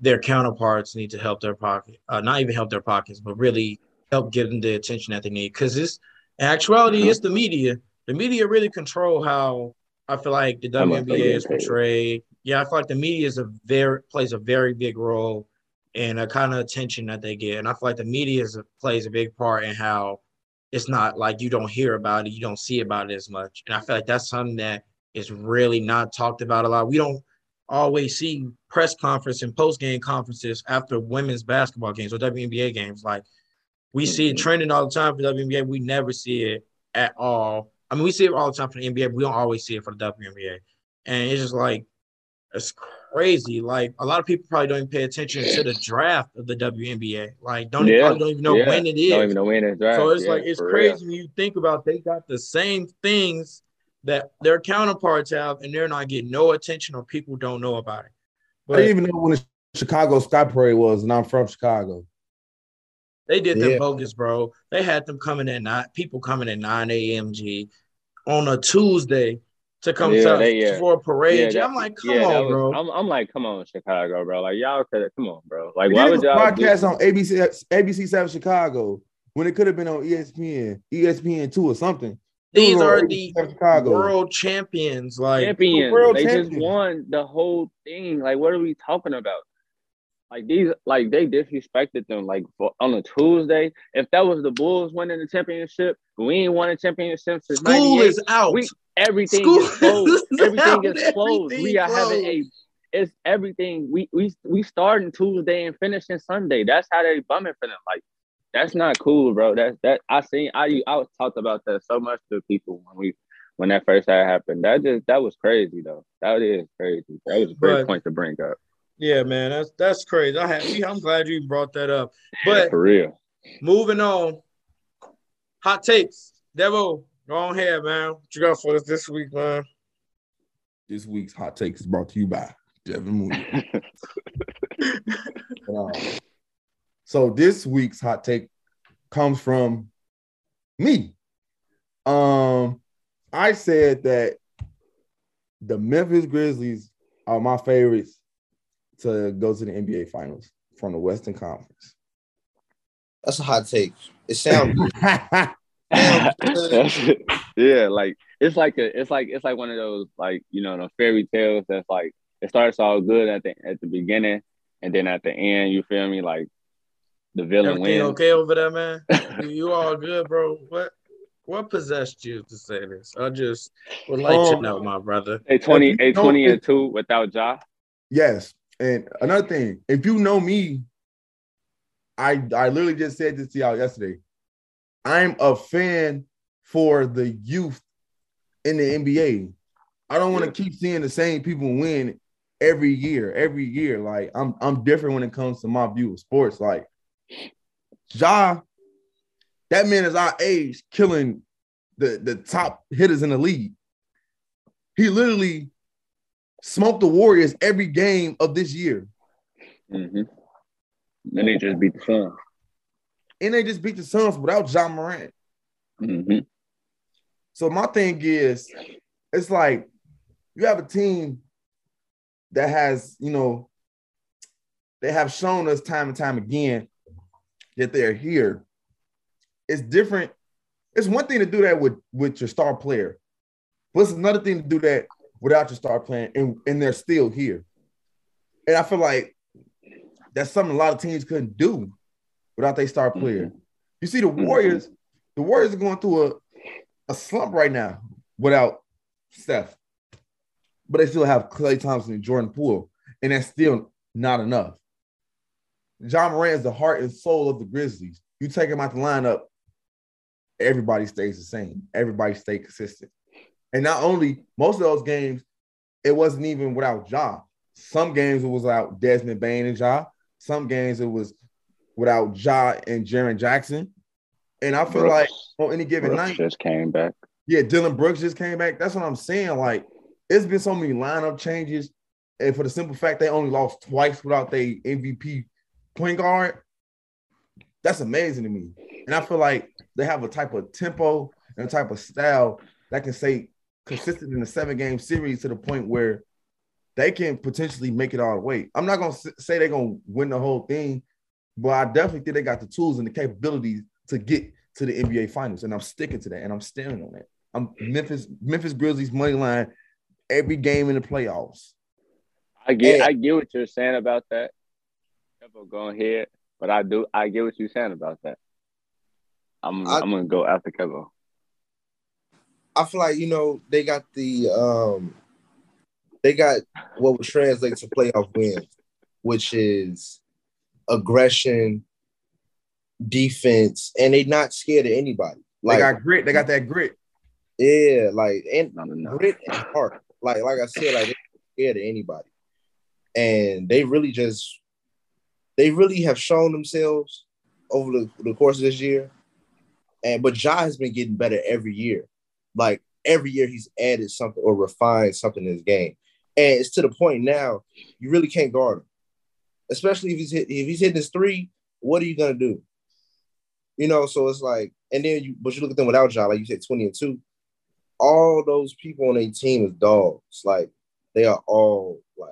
their counterparts need to help their pocket. Uh, not even help their pockets, but really help give them the attention that they need. Because this actuality, it's the media. The media really control how I feel like the WNBA is portrayed. Yeah, I feel like the media is a very plays a very big role in a kind of attention that they get, and I feel like the media is a, plays a big part in how it's not like you don't hear about it, you don't see about it as much, and I feel like that's something that is really not talked about a lot. We don't always see press conference and post game conferences after women's basketball games or WNBA games. Like We see it mm-hmm. trending all the time for WNBA. We never see it at all. I mean, we see it all the time for the NBA. But we don't always see it for the WNBA, and it's just like it's crazy. Like a lot of people probably don't even pay attention to the draft of the WNBA. Like don't Yeah, probably don't even know yeah. when it is. Don't even know when it's draft. So it's Yeah, like it's crazy real. when you think about they got the same things that their counterparts have, and they're not getting no attention or people don't know about it. I didn't even know when the Chicago Sky Parade was, and I'm from Chicago. they did them bogus, bro. They had them coming at nine people coming at 9 a.m. G on a Tuesday to come Yeah, to, they- yeah. for a parade. G. that- I'm like, come yeah, on, was- bro. I'm, I'm like, come on, Chicago, bro. Like y'all could come on, bro. Like We why did would y'all podcast do- on ABC ABC Seven Chicago when it could have been on ESPN, ESPN two or something. It These are the Chicago. world champions. Like champions? world They just won the whole thing. Like what are we talking about? Like these, like they disrespected them. Like for, on a Tuesday, if that was the Bulls winning the championship, we ain't won a championship since school 98. is out. We everything School is closed. is everything out. is closed. we are Everything having a it's everything. We we we starting Tuesday and finishing Sunday. That's how they bumming for them. Like that's not cool, bro. That's that I seen I I was talked about that so much to people when we when that first had happened. That just that was crazy though. That is crazy. That was a great But- point to bring up. yeah, man, that's that's crazy. I had, I'm glad you brought that up. Yeah, But for real. moving on, hot takes. Devo, go on ahead, man. What you got for us this week, man? This week's hot take is brought to you by Devin Mooney. Uh, so this week's hot take comes from me. Um, I said that the Memphis Grizzlies are my favorites to go to the NBA Finals from the Western Conference. That's a hot take. It sounds yeah, like it's like a it's like it's like one of those like you know the fairy tales that's like it starts all good at the at the beginning and then at the end you feel me like the villain Everything wins. okay over there, man? you, you all good, bro? What what possessed you to say this? I just would like to Um, know, my brother. A twenty a twenty and two without Ja. Yes. And another thing, if you know me, I I literally just said this to y'all yesterday. I'm a fan for the youth in the NBA. I don't want to keep seeing the same people win every year, every year. Like I'm I'm different when it comes to my view of sports. Like Ja, that man is our age, killing the, the top hitters in the league. He literally smoked the Warriors every game of this year. Mm-hmm. Then they just beat the Suns. And they just beat the Suns without Ja Morant. Mm-hmm. So my thing is, it's like you have a team that has, you know, they have shown us time and time again that they're here. It's different. It's one thing to do that with with your star player, but it's another thing to do that without your star player, and, and they're still here. And I feel like that's something a lot of teams couldn't do without their star player. Mm-hmm. You see, the mm-hmm. Warriors, the Warriors are going through a, a slump right now without Steph, but they still have Klay Thompson and Jordan Poole, and that's still not enough. Ja Morant is the heart and soul of the Grizzlies. You take him out the lineup, everybody stays the same. Everybody stay consistent. And not only most of those games, it wasn't even without Ja. Some games it was without Desmond Bane and Ja. Some games it was without Ja and Jaren Jackson. And I feel like on any given Brooks night, just came back. yeah, Dillon Brooks just came back. That's what I'm saying. Like, it's been so many lineup changes. And for the simple fact they only lost twice without their MVP point guard, that's amazing to me. And I feel like they have a type of tempo and a type of style that can stay consistent in a seven game series to the point where they can potentially make it all the way. I'm not going to say they're going to win the whole thing, but I definitely think they got the tools and the capabilities to get to the NBA finals. And I'm sticking to that and I'm standing on that. I'm Memphis, Memphis Grizzlies money line every game in the playoffs. I get Yeah. I get what you're saying about that. Kevo, Go ahead. But I do I get what you're saying about that. I'm I- I, am gonna go after Kevo. I feel like you know they got the um they got what would translate to playoff wins, which is aggression, defense, and they're not scared of anybody. Like, they got grit. They got that grit. Yeah, like and grit and heart. Like like I said, like they scared of anybody, and they really just they really have shown themselves over the, the course of this year. And but Ja has been getting better every year. Like every year he's added something or refined something in his game. And it's to the point now you really can't guard him. Especially if he's hit, if he's hitting his three, what are you gonna do? You know, so it's like, and then you but you look at them without Ja, like you said, 20 and 2. All those people on a team is dogs. Like they are all like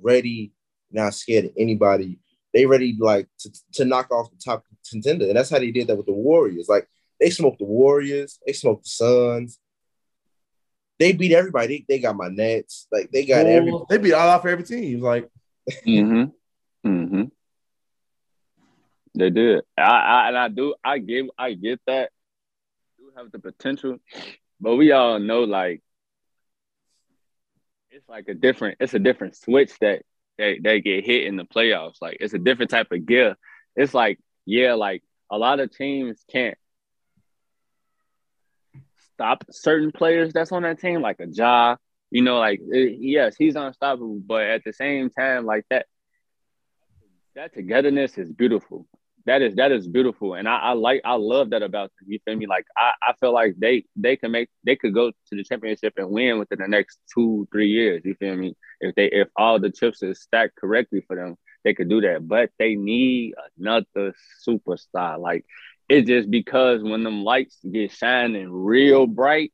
ready, not scared of anybody. They ready like to, to knock off the top contender. And that's how they did that with the Warriors. Like they smoked the Warriors, they smoked the Suns, they beat everybody. They, they got my Nets. Like they got well, every. They beat all off every team. Like. mm-hmm. Mm-hmm. They did. I, I and I do. I give. I get that. Do have the potential, but we all know like it's like a different. It's a different switch that they they get hit in the playoffs. Like it's a different type of gear. It's like yeah, like a lot of teams can't stop certain players that's on that team, like a Ja. You know, like it, yes, he's unstoppable, but at the same time, like that, that togetherness is beautiful. That is that is beautiful, and I, I like I love that about them. You feel me? Like I, I feel like they they can make they could go to the championship and win within the next two three years. You feel me? If they if all the chips is stacked correctly for them, they could do that. But they need another superstar. Like it's just because when them lights get shining real bright,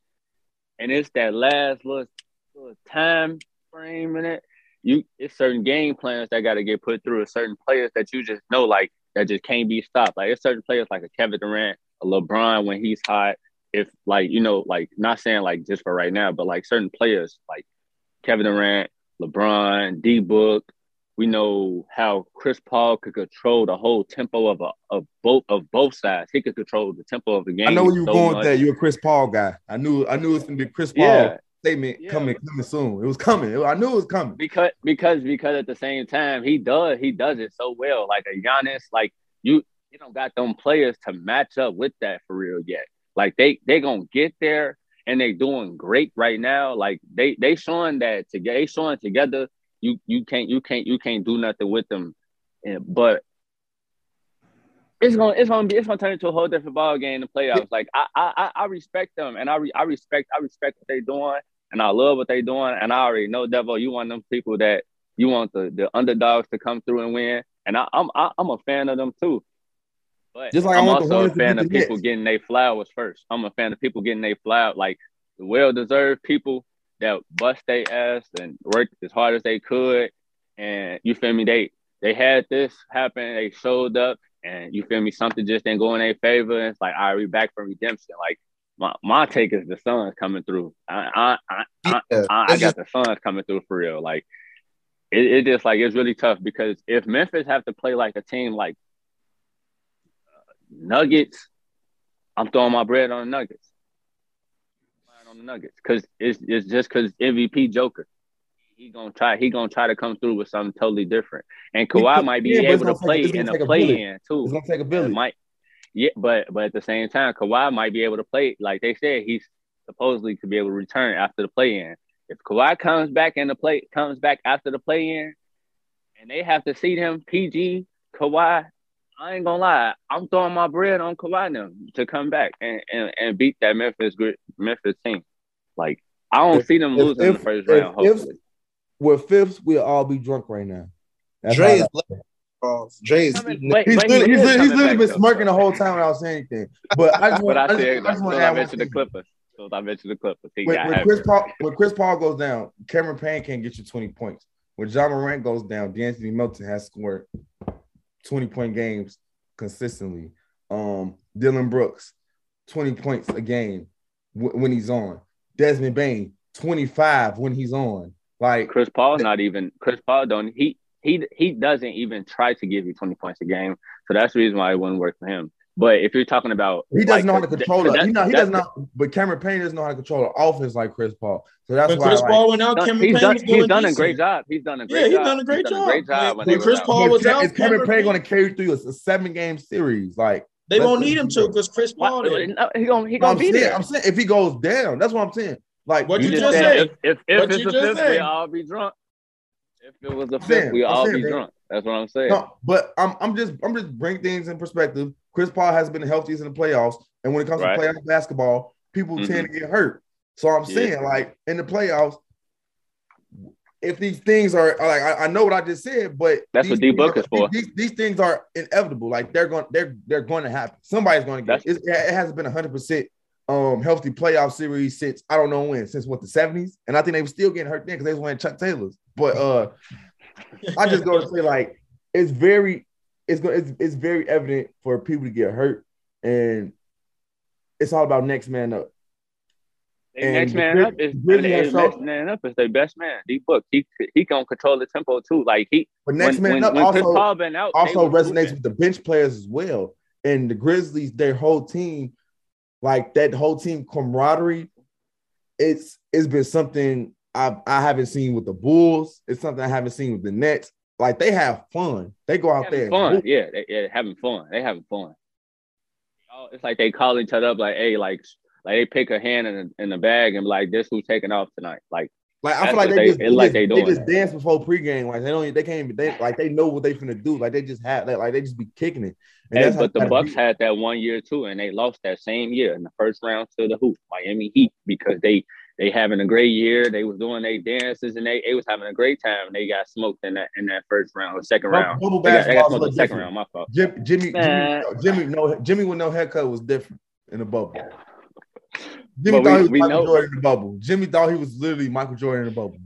and it's that last little, little time frame in it, you it's certain game plans that got to get put through. Certain players that you just know like that just can't be stopped. Like it's certain players like a Kevin Durant, a LeBron when he's hot. If like you know like not saying like just for right now, but like certain players like Kevin Durant, LeBron, D Book, we know how Chris Paul could control the whole tempo of a of both of both sides. He could control the tempo of the game. I know where you so going with that. You're a Chris Paul guy. I knew I knew it was gonna be Chris Paul yeah. Statement yeah. coming coming soon. It was coming. I knew it was coming. Because because because at the same time he does he does it so well. Like a Giannis, like you you don't got them players to match up with that for real yet. Like they they gonna get there and they doing great right now. Like they they showing that together, they showing together you you can't you can't you can't do nothing with them. And, but it's gonna it's gonna be it's gonna turn into a whole different ball game in the playoffs. Like I I I respect them and I re, I respect I respect what they're doing and I love what they're doing and I already know Devo you want them people that you want the the underdogs to come through and win and I, I'm I, am i am a fan of them too. But Just like I'm also a fan of people getting their flowers first. I'm a fan of people getting their flowers like the well deserved people that bust their ass and worked as hard as they could. And you feel me? They they had this happen. They showed up, and you feel me? Something just didn't go in their favor. And it's like, all right, we back from redemption. Like my, my take is the Suns coming through. I I I, yeah. I, I got the Suns coming through for real. Like it, it just like it's really tough because if Memphis have to play like a team like uh, Nuggets, I'm throwing my bread on the Nuggets on the Nuggets because it's it's just because MVP Joker. He gonna try. He gonna try to come through with something totally different. And Kawhi might be yeah, able to play in a play in too. It's gonna take a billion. Might, yeah, but but at the same time, Kawhi might be able to play. Like they said, he's supposedly to be able to return after the play in. If Kawhi comes back in the play comes back after the play in, and they have to see him PG Kawhi I ain't gonna lie, I'm throwing my bread on Kawhi now to come back and, and, and beat that Memphis Memphis team. Like I don't if, see them losing if, the first if, round. Hopefully, we're fifth, we'll all be drunk right now. That's Dre is Dre is he's, he's, he's, he's literally been smirking the whole time without saying anything. But I just want, I, just, I, just want to mention the Clippers. So I mentioned the Clippers. When, when Chris Paul when Chris Paul goes down, Cameron Payne can't get you 20 points. When Ja Morant goes down, De'Anthony Melton has scored 20 point games consistently. Um, Dillon Brooks, 20 points a game w- when he's on. Desmond Bane, 25 when he's on. Like Chris Paul, not even Chris Paul don't he he he doesn't even try to give you 20 points a game. So that's the reason why it wouldn't work for him. But if you're talking about He doesn't like, know how to th- control th- it. He, that- not, he that- does not. But Cameron Payne doesn't know how to control the offense like Chris Paul. So that's When why. Chris like, Paul went out, done- Cameron he's Payne done, was doing he's done a great job. He's done a great Yeah, he's done a great He's done job. a great job When- when, when Chris Paul out. was out, is Cameron Cameron Payne Payne- going to carry through a, a seven game series? Like They won't need him to because Chris Paul Why- did. no, he gonna he gonna I'm be saying, there. I'm saying if he goes down, that's what I'm saying. Like What you just just said said. if if, if What it's you a just fifth, said. we all be drunk. If it was a fifth, we all be drunk. That's what I'm saying. No, but I'm I'm just I'm just bring things in perspective. Chris Paul has been the healthiest in the playoffs, and when it comes Right. to playoff basketball, people Mhm. tend to get hurt. So I'm Yeah. saying, like in the playoffs, if these things are like I, I know what I just said, but That's what D Book is for. These, these things are inevitable. Like they're going they're they're going to happen. Somebody's going to get. That's- It, it hasn't been hundred percent um healthy playoff series since I don't know when since what the seventies, and I think they were still getting hurt then because they was wearing Chuck Taylors. But uh, I just go to say like it's very it's going it's, it's very evident for people to get hurt, and it's all about next man up. And next man up is is next man up is their best man. D Book he he can control the tempo too. Like he But next when, man when, up when also out, also resonates with the bench players as well. And the Grizzlies, their whole team, like that whole team camaraderie, it's it's been something I I haven't seen with the Bulls. It's something I haven't seen with the Nets. Like they have fun. They go out there. fun. Yeah, they, yeah, having fun. They having fun. Oh, It's like they call each other up, like, hey, like, like they pick a hand in the, in the bag and like, this who's taking off tonight. Like, Like I feel like they, they- just, it's like they they just dance before pregame. Like they don't they can't even they like they know what they finna do. Like they just have like they just be kicking it. And hey, but the Bucks be. had that one year too, and they lost that same year in the first round to the Hoop, Miami Heat, because they they having a great year. They was doing their dances and they, they was having a great time. And they got smoked in that in that first round or second round. bubble They got, they got smoked the second round. My fault. Jim, Jimmy, Jimmy, Jimmy, no, Jimmy with no haircut was different in the bubble. Jimmy But thought we- he was Michael know- Jordan in the bubble. Jimmy thought he was literally Michael Jordan in the bubble.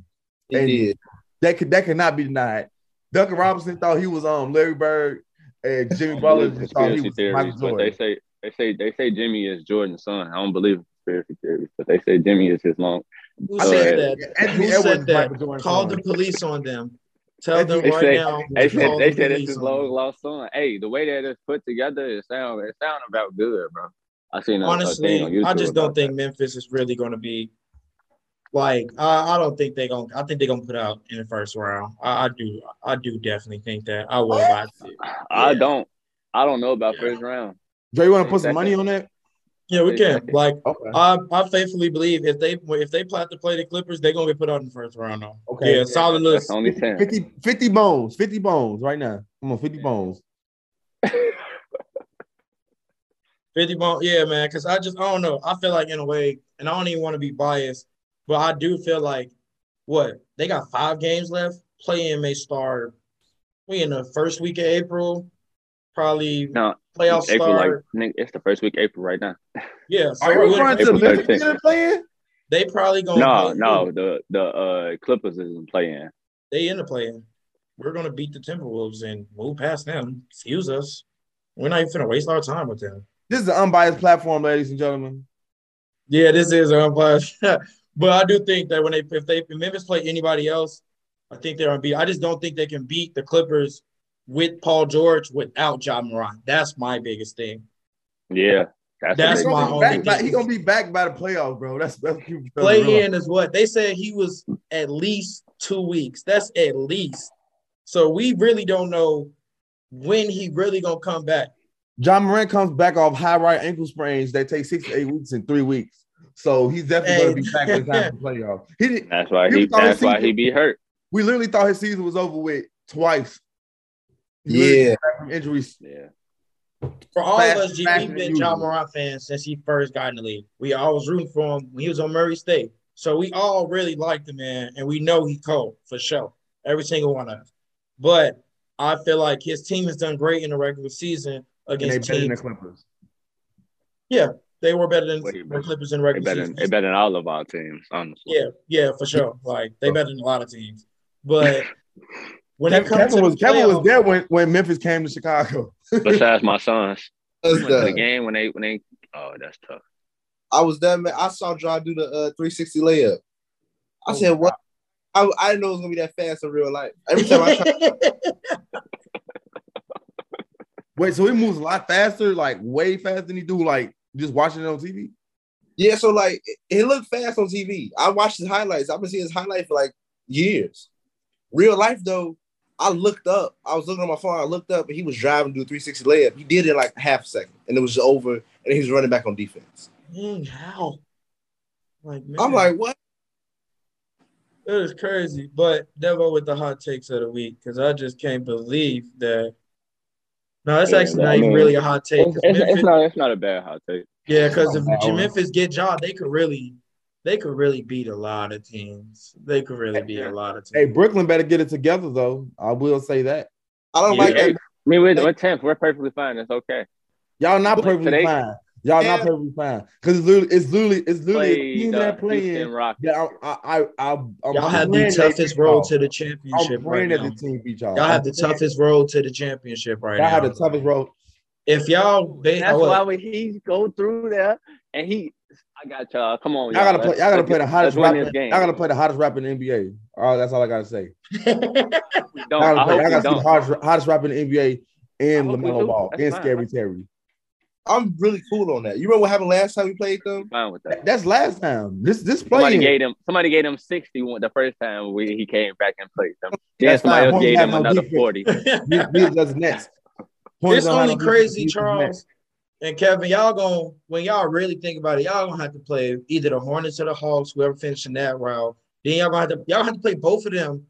He And- did. That could that cannot be denied. Duncan Robinson thought he was um Larry Bird, and Jimmy Butler believe just thought he conspiracy was theories, Michael but Jordan. they say they say they say Jimmy is Jordan's son. I don't believe in conspiracy theories, but they say Jimmy is his long. Who said said- that? Anthony Who Edwards said that? Call son. the police on them. Tell them They right say- now. They said they the said it's police his long lost son. Hey, the way that it's put together, it sound it sound about good, bro. I seen a, a Honestly, thing on YouTube I just don't think that. Memphis is really going to be like. I, I don't think they're gonna. I think they're gonna put out in the first round. I, I do. I do definitely think that. I will. Like it. I yeah. don't. I don't know about Yeah. first round. Dre, you want to put some money on that? Yeah, we can. Like Okay. I, I faithfully believe if they if they plan to play the Clippers, they're gonna get put out in the first round. Though. Okay. Yeah, solid That's list. only ten. 50, 50 bones, 50 bones right now. Come on, 50 bones. Fifty bone, yeah, man. Because I just I don't know. I feel like in a way, and I don't even want to be biased, but I do feel like what they got five games left. Playing may start. We in the first week of April, probably No, playoffs April like start. nigga, it's the first week of April right now. yeah, so Are you we're referring to April. April Memphis 13th. getting playing? they probably gonna No, play no, through. the the uh Clippers isn't playing. They in the playing. We're gonna beat the Timberwolves and move past them. Excuse us. We're not even gonna waste our time with them. This is an unbiased platform, ladies and gentlemen. Yeah, this is an unbiased. but I do think that when they if they if Memphis play anybody else, I think they're unbeat. I just don't think they can beat the Clippers with Paul George without Ja Morant. That's my biggest thing. Yeah, that's, That's what He's they my only back by- thing. he gonna be back by the playoffs, bro. That's that's what people fail to Play in is what they said he was at least two weeks. That's at least. So we really don't know when he really gonna come back. Ja Morant comes back off high right ankle sprains that take six to eight weeks in three weeks. So he's definitely going to be back in time for the playoffs. He did, That's why You he, that's he- why he be hurt. we literally thought his season was over with twice. Yeah. from injuries. Yeah, For all Fast- of us, G, we've than been Ja. Morant fans since he first got in the league. We always rooting for him when he was on Murray State. So we all really like the man, and we know he cold for sure. Every single one of us. But I feel like his team has done great in the regular season And they against better the teams. Clippers. They were better than Way the. Clippers in the they regular better. season. They better than all of our teams, honestly. Yeah, yeah, for sure. Like they better than a lot of teams. But when it Kevin, comes Kevin to was the Kevin was playoffs- there when, when Memphis came to Chicago. Besides my sons, That's the game when they when they. Oh, that's tough. I was there, man. I saw Draw do the uh, 360 layup. I Oh, said, "What?" I, I didn't know it was gonna be that fast in real life. Every time I try, Wait, Wait, so he moves a lot faster, like way faster than he do, like just watching it on TV. Yeah, so like it, it looked fast on TV. I watched his highlights. I've been seeing his highlight for like years. Real life though, I looked up. I was looking on my phone. I looked up, and he was driving to do a 360 layup. He did it in like half a second, and it was over. And he was running back on defense. Dang, how? Like, man, I'm like, what? It was crazy. But Devo with the hot takes of the week because I just can't believe that. No, it's Yeah, actually not even mean, really a hot take. It's, 'cause it's, Memphis- it's not it's not a bad hot take. yeah, because if Memphis get y'all, they could really, they could really beat a lot of teams. They could really beat a lot of teams. Hey, Brooklyn better get it together though. I will say that. I don't Yeah. like Hey, that. I mean, we're, we're tenth. We're perfectly fine. It's okay. Y'all not perfectly today- fine. Y'all not perfectly fine because it's literally, it's literally, it's literally a team Played uh, that playing. Yeah, I, I, I, I, I'm y'all have the toughest road to the I'm championship right now. the team beat y'all. Y'all I'm have the toughest road to the championship right Y'all now. have the toughest road. If y'all, ba- That's what- why when he go through there and he, I got y'all. Come on, Y'all gotta play. Y'all gotta play the hottest let's win rapper. this game. Y'all gotta play the hottest rapper in the NBA. All right, that's all I gotta say. We Y'all don't. gotta, I play, hope y'all gotta see the don't. hottest, hottest rapper in the NBA and I LaMelo. Ball and. Scary Terry. I'm really cool on that. You remember what happened last time we played them? Fine with that. That's last time. This this play. Somebody gave him. Somebody gave him sixty one the first time we, he came back and played them. Then That's somebody fine. else gave him no another defense. forty. These these are the Nets. It's only crazy, defense. These are the Charles and Kevin. Y'all gonna when y'all really think about it, y'all gonna have to play either the Hornets or the Hawks, whoever finishing that round. Then y'all gonna have to y'all have to play both of them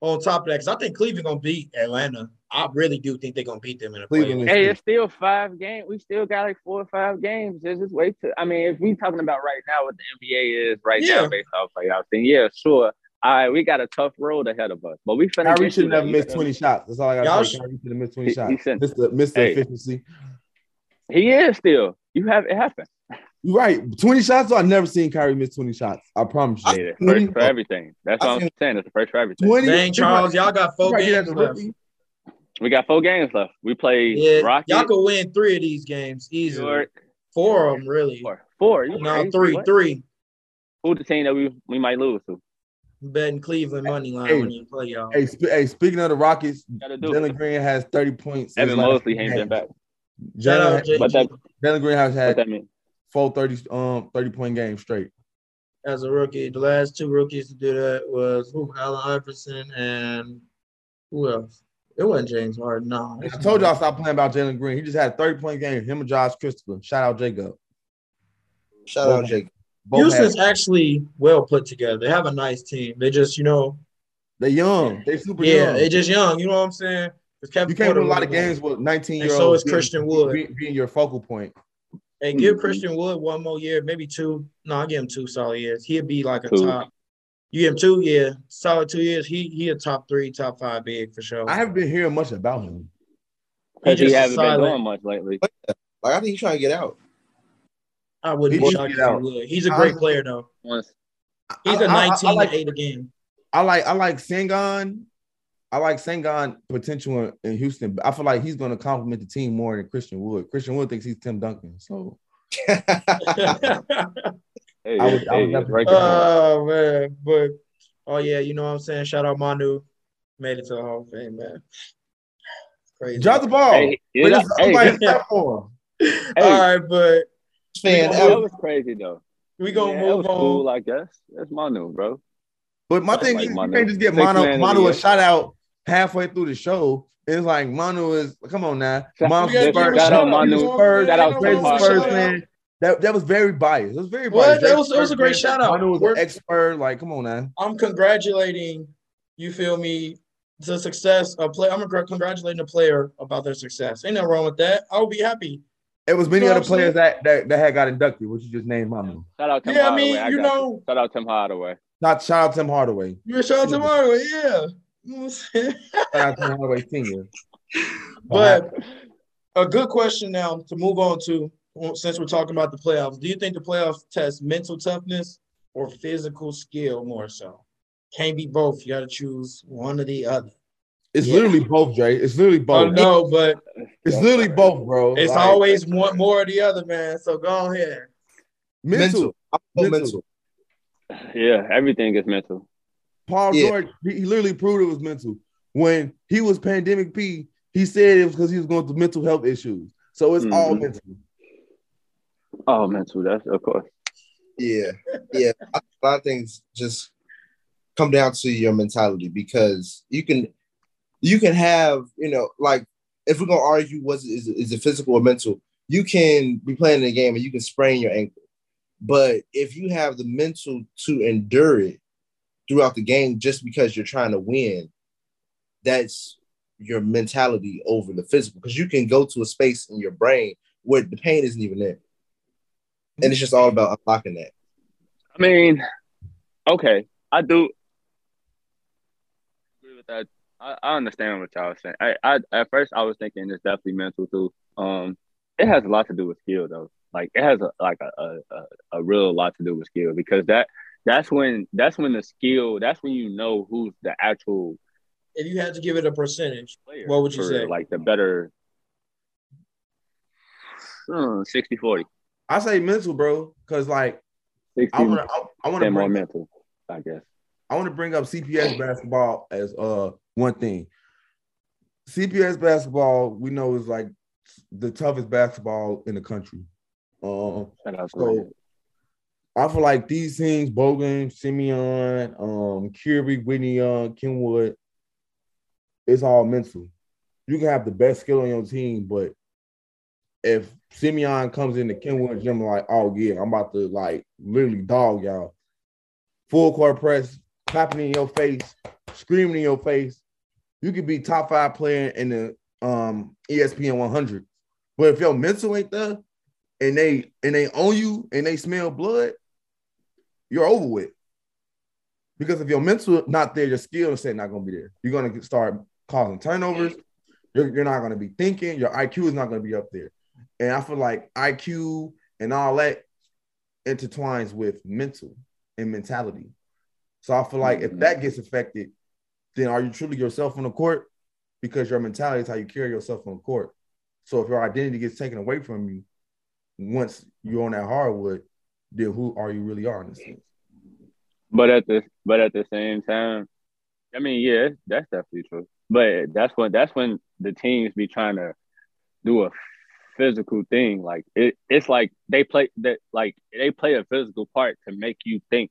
on top of that because I think Cleveland gonna beat Atlanta. I really do think they're gonna beat them in a Cleveland Hey, it's still five games. We still got like four or five games. Just, just wait to. I mean, if we talking about right now what the NBA is right Yeah. now based off playoffs, then yeah, sure. All right, we got a tough road ahead of us, but we finna Kyrie get should through never that. missed 20 shots. That's all I Y'all gotta sh- say. Kyrie should have missed 20 He- shots. he said- Mr. Mr. Hey. Efficiency. He is still. You have it happen. You're right. 20 shots, though, I've never seen Kyrie miss 20 shots. I promise you. Hey, the 20 first for everything. That's I what I'm saying. It's the first for everything. 20 Dang, Charles, y'all got four games left. Rookie. We got four games left. We play Yeah, Rockets. y'all could win three of these games easily. York, Four of them, really. Four. Four. You No, crazy? three, What? three. Who the team that we we might lose to? Betting Cleveland money line Hey. when you play y'all. Hey, sp- hey, speaking of the Rockets, Jalen. Green has 30 points. in Evan his last Mosley two ain't been back. Jalen, out JG. But that- Jalen Green has had that mean? four 30, um, 30 point games straight. as a rookie. The last two rookies to do that was who? Allen Iverson and who else? It wasn't James Harden. No, I told y'all stop playing about Jalen Green. He just had a 30 point game. Him and Josh Christopher. Shout out Jacob. Shout out Jake. Both Houston's had, actually well put together. They have a nice team. They just, you know, they're young. They super young. yeah, young. they just young. You know what I'm saying? 'Cause Kevin you can't Porter win a lot of games with 19 And year so olds. is Christian Wood. Being, being your focal point. And give Christian Wood one more year, maybe two. No, I'll give him two solid years. He'll be like a Two. top. You give him two, yeah, solid two years. He he a top three, top five big for sure. I haven't been hearing much about him. Because he just haven't been doing much lately. Like I think he's trying to get out. I wouldn't He be shocked if get he would. He's a great player though. He's I- a I- I 19 like- to 8 a game. I like I like Sengun. I like Sengun potential in, in Houston. I feel like he's going to complement the team more than Christian Wood. Christian Wood thinks he's Tim Duncan. So hey, I would- I hey, would definitely- right oh man, but oh yeah, you know what I'm saying. Shout out Manu, made it to the Hall of Fame, man. Crazy. drop the ball. Hey, you Wait, know- hey, somebody step for him. All right, but fan that ever. was crazy though. we gonna yeah, that move was on. cool, I guess. That's Manu, bro. But my That's thing like is, you Manu. can't just get Six Manu, man of Manu a shout out halfway through the show. It's like Manu is come on now. Shout- Manu We gotta give him Spurs, a Shout out Manu. He's a Spurs, Shout out he's Tim a Hardaway. Spurs Shout out. fan. That, that was very biased. It was very What? biased. That was- that was a great shout out. Manu was We're- an expert. Like, come on now. I'm congratulating you. Feel me? The success of play. I'm congratulating the player about their success. Ain't nothing wrong with that. I would be happy. It was many You know other players that, that that had got inducted, which you just named Manu. Shout out Tim Yeah, I mean, I you got know, Shout out Tim Hardaway. Not shout out Tim Hardaway. you a shout out to Mario, yeah. You know what Shout out Tim Hardaway Senior. But a good question now to move on to since we're talking about the playoffs. Do you think the playoffs test mental toughness or physical skill more so? Can't be both. You got to choose one or the other. it's Yeah. literally both, Dre. It's literally Oh both. no, but It's literally both, bro. it's Like, always one more or the other, man. So go ahead. mental. Mental. Mental. mental. Yeah, everything is mental. Paul Yeah. George, he, he literally proved it was mental. When he was pandemic P, He said it was because he was going through mental health issues. So it's all Mhm. mental. Oh, mental. That's of course. Yeah, yeah. A lot of things just come down to your mentality because you can, you can have, you know, like if we're gonna argue, was is is it physical or mental? You can be playing the game and you can sprain your ankle, but if you have the mental to endure it throughout the game just because you're trying to win, that's your mentality over the physical. Because you can go to a space in your brain where the pain isn't even there, and it's just all about unlocking that. I mean, okay, I do agree with that. I, I understand what y'all was saying. I, I at first I was thinking it's definitely mental too. Um, it has a lot to do with skill though. Like it has a like a a, a, a real lot to do with skill because that that's when that's when the skill that's when you know who's the actual If you had to give it a percentage, player. What would you for, say? Like the better hmm, 60 40. I say mental, bro, because like 60 I want to, I, I want to more bring, mental, I guess. I want to bring up CPS basketball as uh one thing. CPS basketball, we know is like the toughest basketball in the country. Um, to So. I feel like these teams, Bogan, Simeon, um, Curie, Whitney Young, Kenwood, it's all mental. You can have the best skill on your team, but if Simeon comes into Kenwood gym like, oh yeah, I'm about to like literally dog y'all. Full court press, clapping in your face, screaming in your face. You could be top five player in the um ESPN 100. But if your mental ain't there, and they and they own you and they smell blood, you're over with. Because if your mental not there, your skill set not gonna be there. You're gonna start causing turnovers. You're, you're not gonna be thinking. Your IQ is not gonna be up there. And I feel like IQ and all that intertwines with mental and mentality. So I feel like if mm-hmm. that gets affected, then are you truly yourself on the court? Because your mentality is how you carry yourself on the court. So if your identity gets taken away from you, once you're on that hardwood, then who are you really are in a sense? But at the but at the same time, I mean, yeah, that's definitely true. But that's when that's when the teams be trying to do a physical thing. Like it, it's like they play that like they play a physical part to make you think.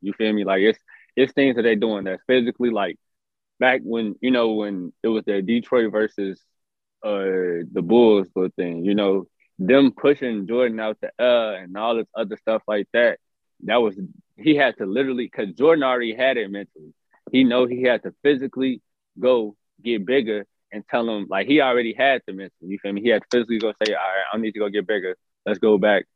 You feel me? Like it's it's things that they're doing that's physically like back when you know when it was the Detroit versus uh the Bulls little thing. You know them pushing Jordan out the air and all this other stuff like that. That was he had to literally because Jordan already had it mentally. He know he had to physically go get bigger and tell him like he already had the mental. You feel me? He had to physically go say, all right, I need to go get bigger. Let's go back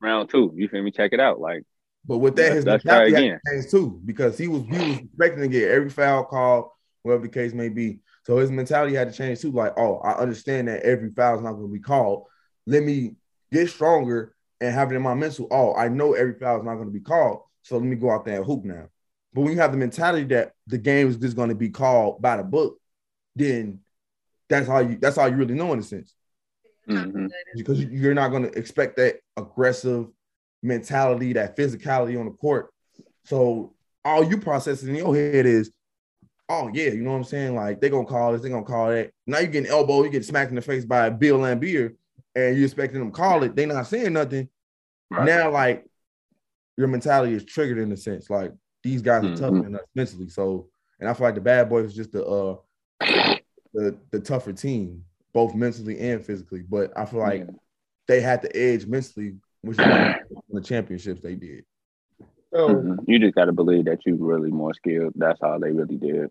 round two. You feel me? Check it out. Like But with that, his mentality again. to change too, because he was he was expecting to get every foul call, whatever the case may be. So his mentality had to change too. Like, oh, I understand that every foul is not going to be called. Let me get stronger and have it in my mental. Oh, I know every foul is not going to be called. So let me go out there and hoop now. But when you have the mentality that the game is just going to be called by the book, then that's all you that's all you really know in a sense. mhm. Because you- you're not going to expect that aggressive mentality, that physicality on the court. So all you processing in your head is, oh yeah, you know what I'm saying? Like they're gonna call this, they're gonna call that. Now you're getting elbow, you get smacked in the face by Bill Laimbeer, and you're expecting them to call it. They're not saying nothing. Right. Now, like your mentality is triggered in a sense. Like these guys are tougher Mhm. than us mentally. So, and I feel like the bad boys is just the uh the the tougher team, both mentally and physically. But I feel like Yeah. they had the edge mentally, which is why the championships they did. So Mhm. you just gotta believe that you really more skilled. That's how they really did.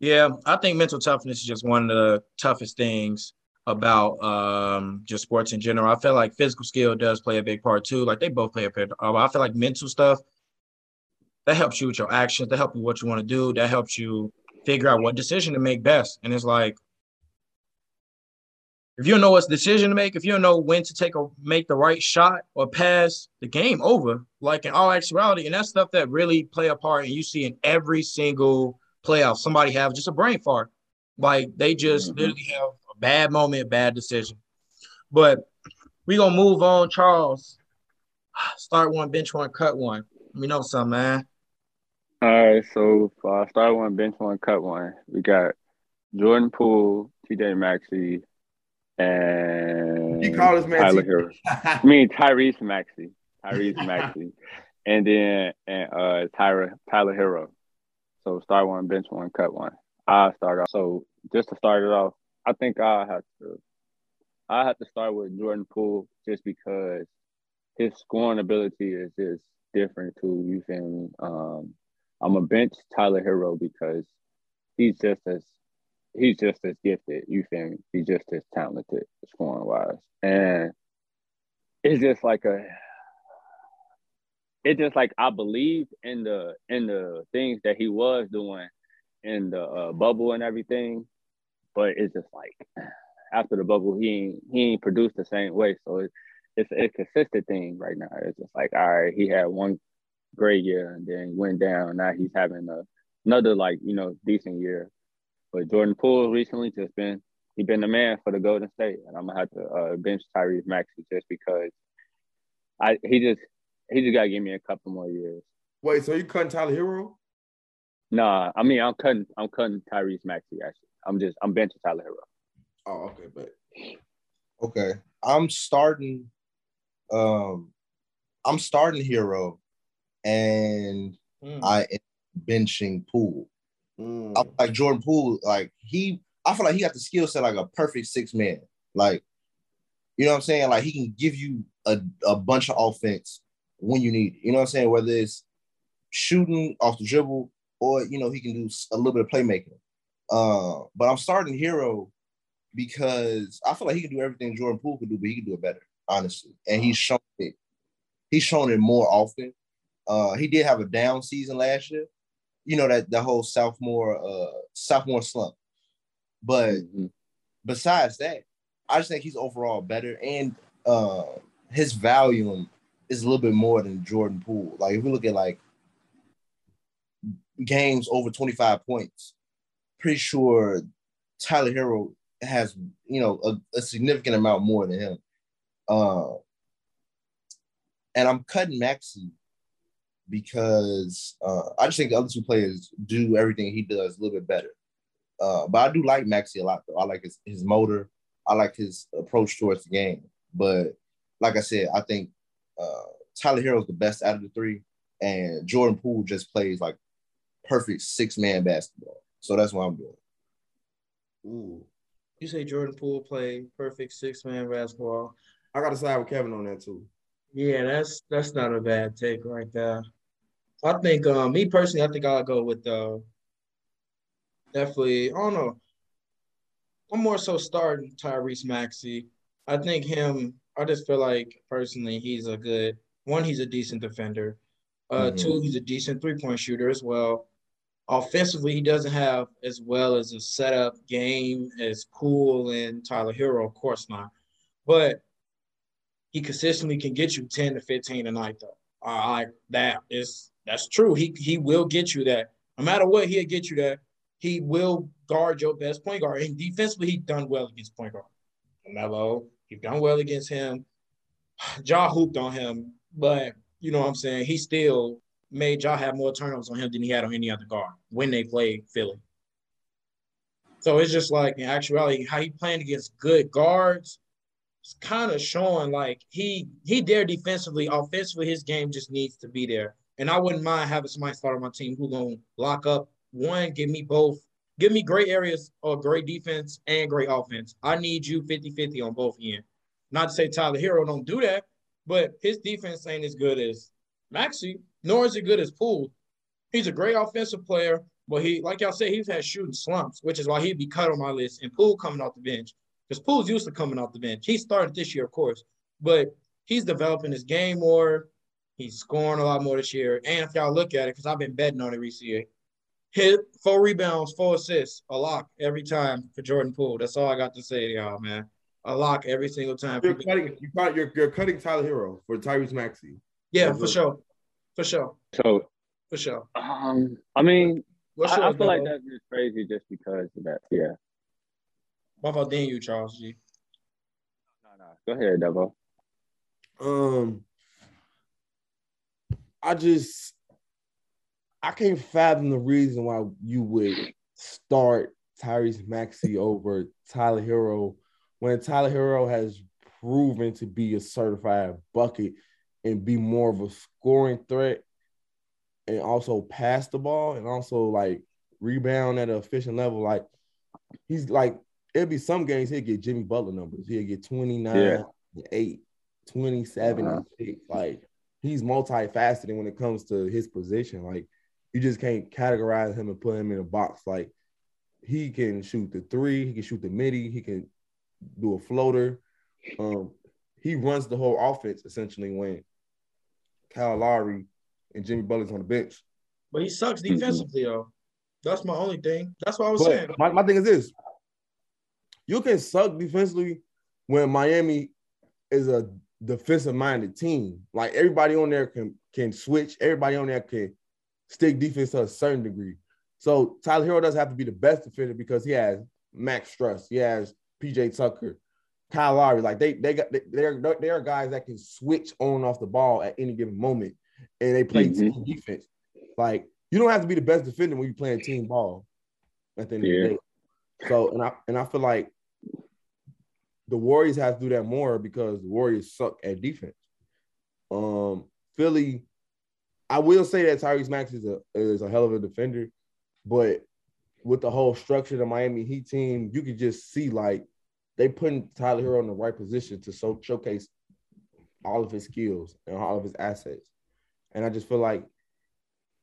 yeah, I think mental toughness is just one of the toughest things about um just sports in general. I feel like physical skill does play a big part too. Like they both play a big. Uh, I feel like mental stuff that helps you with your actions. That helps you what you want to do. That helps you figure out what decision to make best. And it's like if you don't know what decision to make, if you don't know when to take or make the right shot or pass, the game over. Like in all actuality, and that's stuff that really play a part, and you see in every single playoff. Somebody have just a brain fart, like they just Mhm. literally have a bad moment, bad decision. But we gonna move on, Charles. Start one, bench one, cut one. Let me know something, man. All right, so for start one, bench one, cut one, we got Jordan Poole, TJ Maxey, and You call this man Tyler Herro. I mean Tyrese Maxey, Tyrese Maxey, and then and uh Tyler Tyler Herro. So start one, bench one, cut one. I start off. So just to start it off, I think I have to. I have to start with Jordan Poole just because his scoring ability is just different to You feel me? Um, I'm a bench Tyler Herro because he's just as he's just as gifted. You feel me? He's just as talented scoring wise, and it's just like a. It's just like I believe in the in the things that he was doing in the uh, bubble and everything, but it's just like after the bubble, he ain't he ain't produced the same way. So it, it's a consistent thing right now. It's just like all right, he had one great year and then went down. Now he's having a, another like you know decent year. But Jordan Poole recently just been he been the man for the Golden State, and I'm gonna have to uh, bench Tyrese Maxey just because I he just he just gotta give me a couple more years. Wait, so you cutting Tyler Herro? Nah, I mean I'm cutting I'm cutting Tyrese Maxey actually. I'm just I'm benching Tyler Herro. Oh, okay, but Okay. I'm starting um I'm starting Herro and Mm. I am benching Poole. mm, I, like Jordan Poole, like he I feel like he got the skill set like a perfect six man. Like, you know what I'm saying? Like he can give you a, a bunch of offense when you need it. You know what I'm saying? Whether it's shooting off the dribble or you know, he can do a little bit of playmaking. Uh, but I'm starting Herro because I feel like he can do everything Jordan Poole could do, but he can do it better, honestly. And he's shown it. He's shown it more often. Uh, he did have a down season last year. You know that the whole sophomore uh sophomore slump. But Mhm. besides that, I just think he's overall better, and uh, his volume is a little bit more than Jordan Poole. Like if we look at like games over 25 points, pretty sure Tyler Herro has you know a, a significant amount more than him. Uh, and I'm cutting Maxey because uh, I just think the other two players do everything he does a little bit better. Uh, but I do like Maxey a lot though. I like his his motor. I like his approach towards the game. But like I said, I think uh, Tyler Herro's the best out of the three, and Jordan Poole just plays like perfect six man basketball. So that's what I'm doing. ooh. You say Jordan Poole play perfect six man basketball. I got to side with Kevin on that too. Yeah, that's that's not a bad take right there. I think um me personally, I think I'll go with uh definitely I don't know. I'm more so starting Tyrese Maxey. I think him, I just feel like personally he's a good one, he's a decent defender. Uh Mhm. two, he's a decent three-point shooter as well. Offensively, he doesn't have as well as a setup game as Cool and Tyler Herro, of course not. But he consistently can get you 10 to 15 a night though. I like that is that's true. He he will get you that. No matter what, he'll get you that. He will guard your best point guard. And defensively, he done well against point guard. Melo, he done well against him. Ja hooped on him, but you know what I'm saying? He still made Ja have more turnovers on him than he had on any other guard when they played Philly. So it's just like in actuality, how he playing against good guards, it's kind of showing like he he there defensively, offensively, his game just needs to be there. And I wouldn't mind having somebody start on my team who gonna lock up one, give me both, give me great areas of great defense and great offense. I need you 50-50 on both ends. Not to say Tyler Herro don't do that, but his defense ain't as good as Maxey, nor is it good as Poole. He's a great offensive player, but he, like y'all say, he's had shooting slumps, which is why he'd be cut on my list. And Poole coming off the bench, because Poole's used to coming off the bench. He started this year, of course, but he's developing his game more. He's scoring a lot more this year. And if y'all look at it, because I've been betting on it recently, hit four rebounds, four assists, a lock every time for Jordan Poole. That's all I got to say to y'all, man. A lock every single time. You're cutting, you cut, you're, you're cutting Tyler Herro for Tyrese Maxey. Yeah, for sure. For sure. So For sure. um, I mean, What's I, I yours, feel like that's just crazy just because of that. Yeah. What about then you, Charles G? No, no. Go ahead, Devo. Um, I just I can't fathom the reason why you would start Tyrese Maxey over Tyler Herro when Tyler Herro has proven to be a certified bucket and be more of a scoring threat and also pass the ball and also like rebound at an efficient level. Like he's like it'd be some games he'll get Jimmy Butler numbers. He'll get 29, yeah. 8, 27, uh-huh. 6. Like he's multifaceted when it comes to his position. Like you just can't categorize him and put him in a box. Like he can shoot the three, he can shoot the midi, he can do a floater. Um, he runs the whole offense essentially when Kyle Lowry and Jimmy Butler's on the bench. But he sucks defensively, though. That's my only thing. That's what I was but saying. My, my thing is this: you can suck defensively when Miami is a defensive minded team. Like everybody on there can can switch. Everybody on there can stick defense to a certain degree. So Tyler Herro doesn't have to be the best defender because he has Max Strus, he has PJ Tucker, Kyle Lowry. Like they they got they, they're they are guys that can switch on and off the ball at any given moment, and they play mm-hmm. team defense. Like you don't have to be the best defender when you're playing team ball. At the end yeah. of the day. So and I and I feel like the Warriors have to do that more because the Warriors suck at defense. Um, Philly, I will say that Tyrese Max is a is a hell of a defender, but with the whole structure of the Miami Heat team, you could just see like they putting Tyler Herro in the right position to so showcase all of his skills and all of his assets. And I just feel like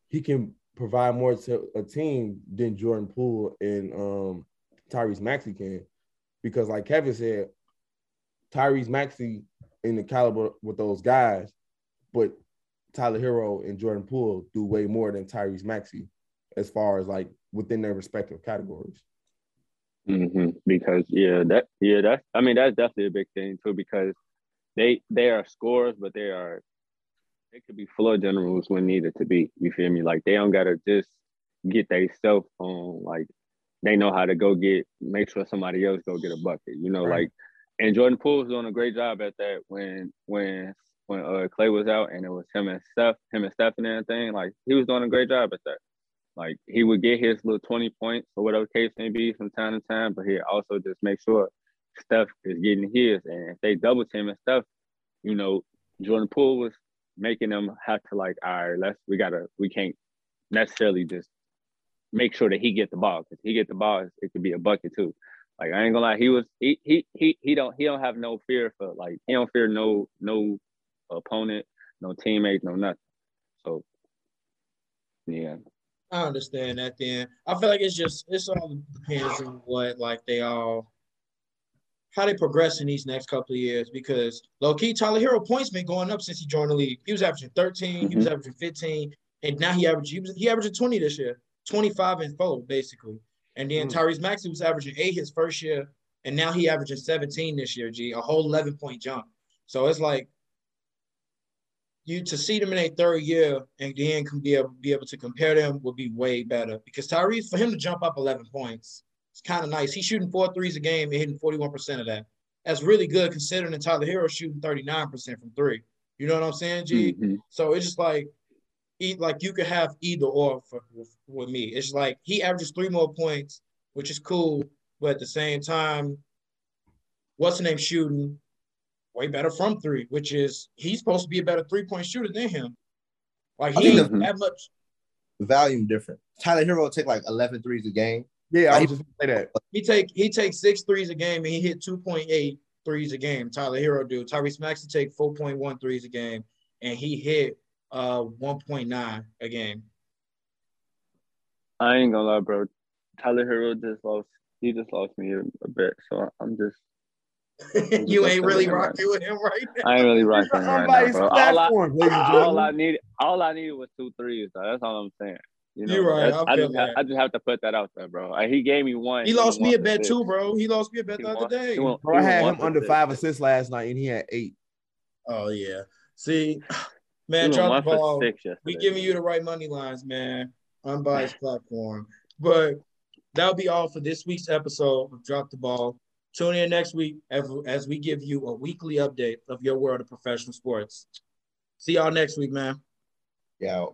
he can provide more to a team than Jordan Poole and um, Tyrese Maxey can. Because like Kevin said, Tyrese Maxey in the caliber with those guys, but Tyler Herro and Jordan Poole do way more than Tyrese Maxey as far as like within their respective categories. Mm-hmm. Because yeah, that yeah, that's I mean that's definitely a big thing too because they they are scorers, but they are they could be floor generals when needed to be. You feel me? Like they don't gotta just get they self on like they know how to go get make sure somebody else go get a bucket. You know, right. like and Jordan Poole was doing a great job at that when when when uh, Klay was out and it was him and Steph, him and Steph and everything. Like he was doing a great job at that. Like he would get his little 20 points or whatever case may be from time to time, but he also just make sure Steph is getting his. And if they double team and stuff, you know, Jordan Poole was making them have to like, all right, let's we gotta we can't necessarily just make sure that he get the ball because he get the ball, it could be a bucket too. Like I ain't gonna lie, he was he he he he don't he don't have no fear for like he don't fear no no opponent, no teammate, no nothing. So yeah. I understand that then. I feel like it's just it's all depends on what like they all how they progress in these next couple of years because low key Tyler Herro points been going up since he joined the league. He was averaging 13, mm-hmm. he was mm-hmm. averaging 15, and now he averaged he was he averaging 20 this year, 25 and four basically. And then mm-hmm. Tyrese Maxey was averaging eight his first year, and now he averaging 17 this year, G, a whole 11 point jump. So it's like you to see them in a third year and then can be able be able to compare them would be way better because Tyrese for him to jump up 11 points, it's kind of nice. He's shooting four threes a game and hitting 41% of that. That's really good considering that Tyler Herro shooting 39% from three. You know what I'm saying, G? Mm-hmm. So it's just like, eat like you could have either or for, with, with me. It's like he averages three more points, which is cool, but at the same time, what's the name shooting way better from three, which is he's supposed to be a better three point shooter than him. Like he ain't that much. Volume different. Tyler Herro will take like 11 threes a game. Yeah, I was just say that. He take he takes six threes a game and he hit 2.8 threes a game. Tyler Herro do. Tyrese Maxey take 4.1 threes a game and he hit uh 1.9 a game. I ain't gonna lie, bro. Tyler Herro just lost. He just lost me a, a bit, so I'm just you ain't really rocking with him right now. I ain't really rocking him right now, bro. All I, all I needed, all I needed was two threes. So that's all I'm saying. You know, You're right. I just, I just have to put that out there, bro. He gave me one. He lost me a bet too, bro. He lost me a bet the other day. bro, I had him under five assists last night, and he had eight. Oh yeah. See, man, drop the ball. We giving you the right money lines, man. Unbiased platform. But that'll be all for this week's episode of Drop the Ball. Tune in next week as, as we give you a weekly update of your world of professional sports. See y'all next week, man. Yeah.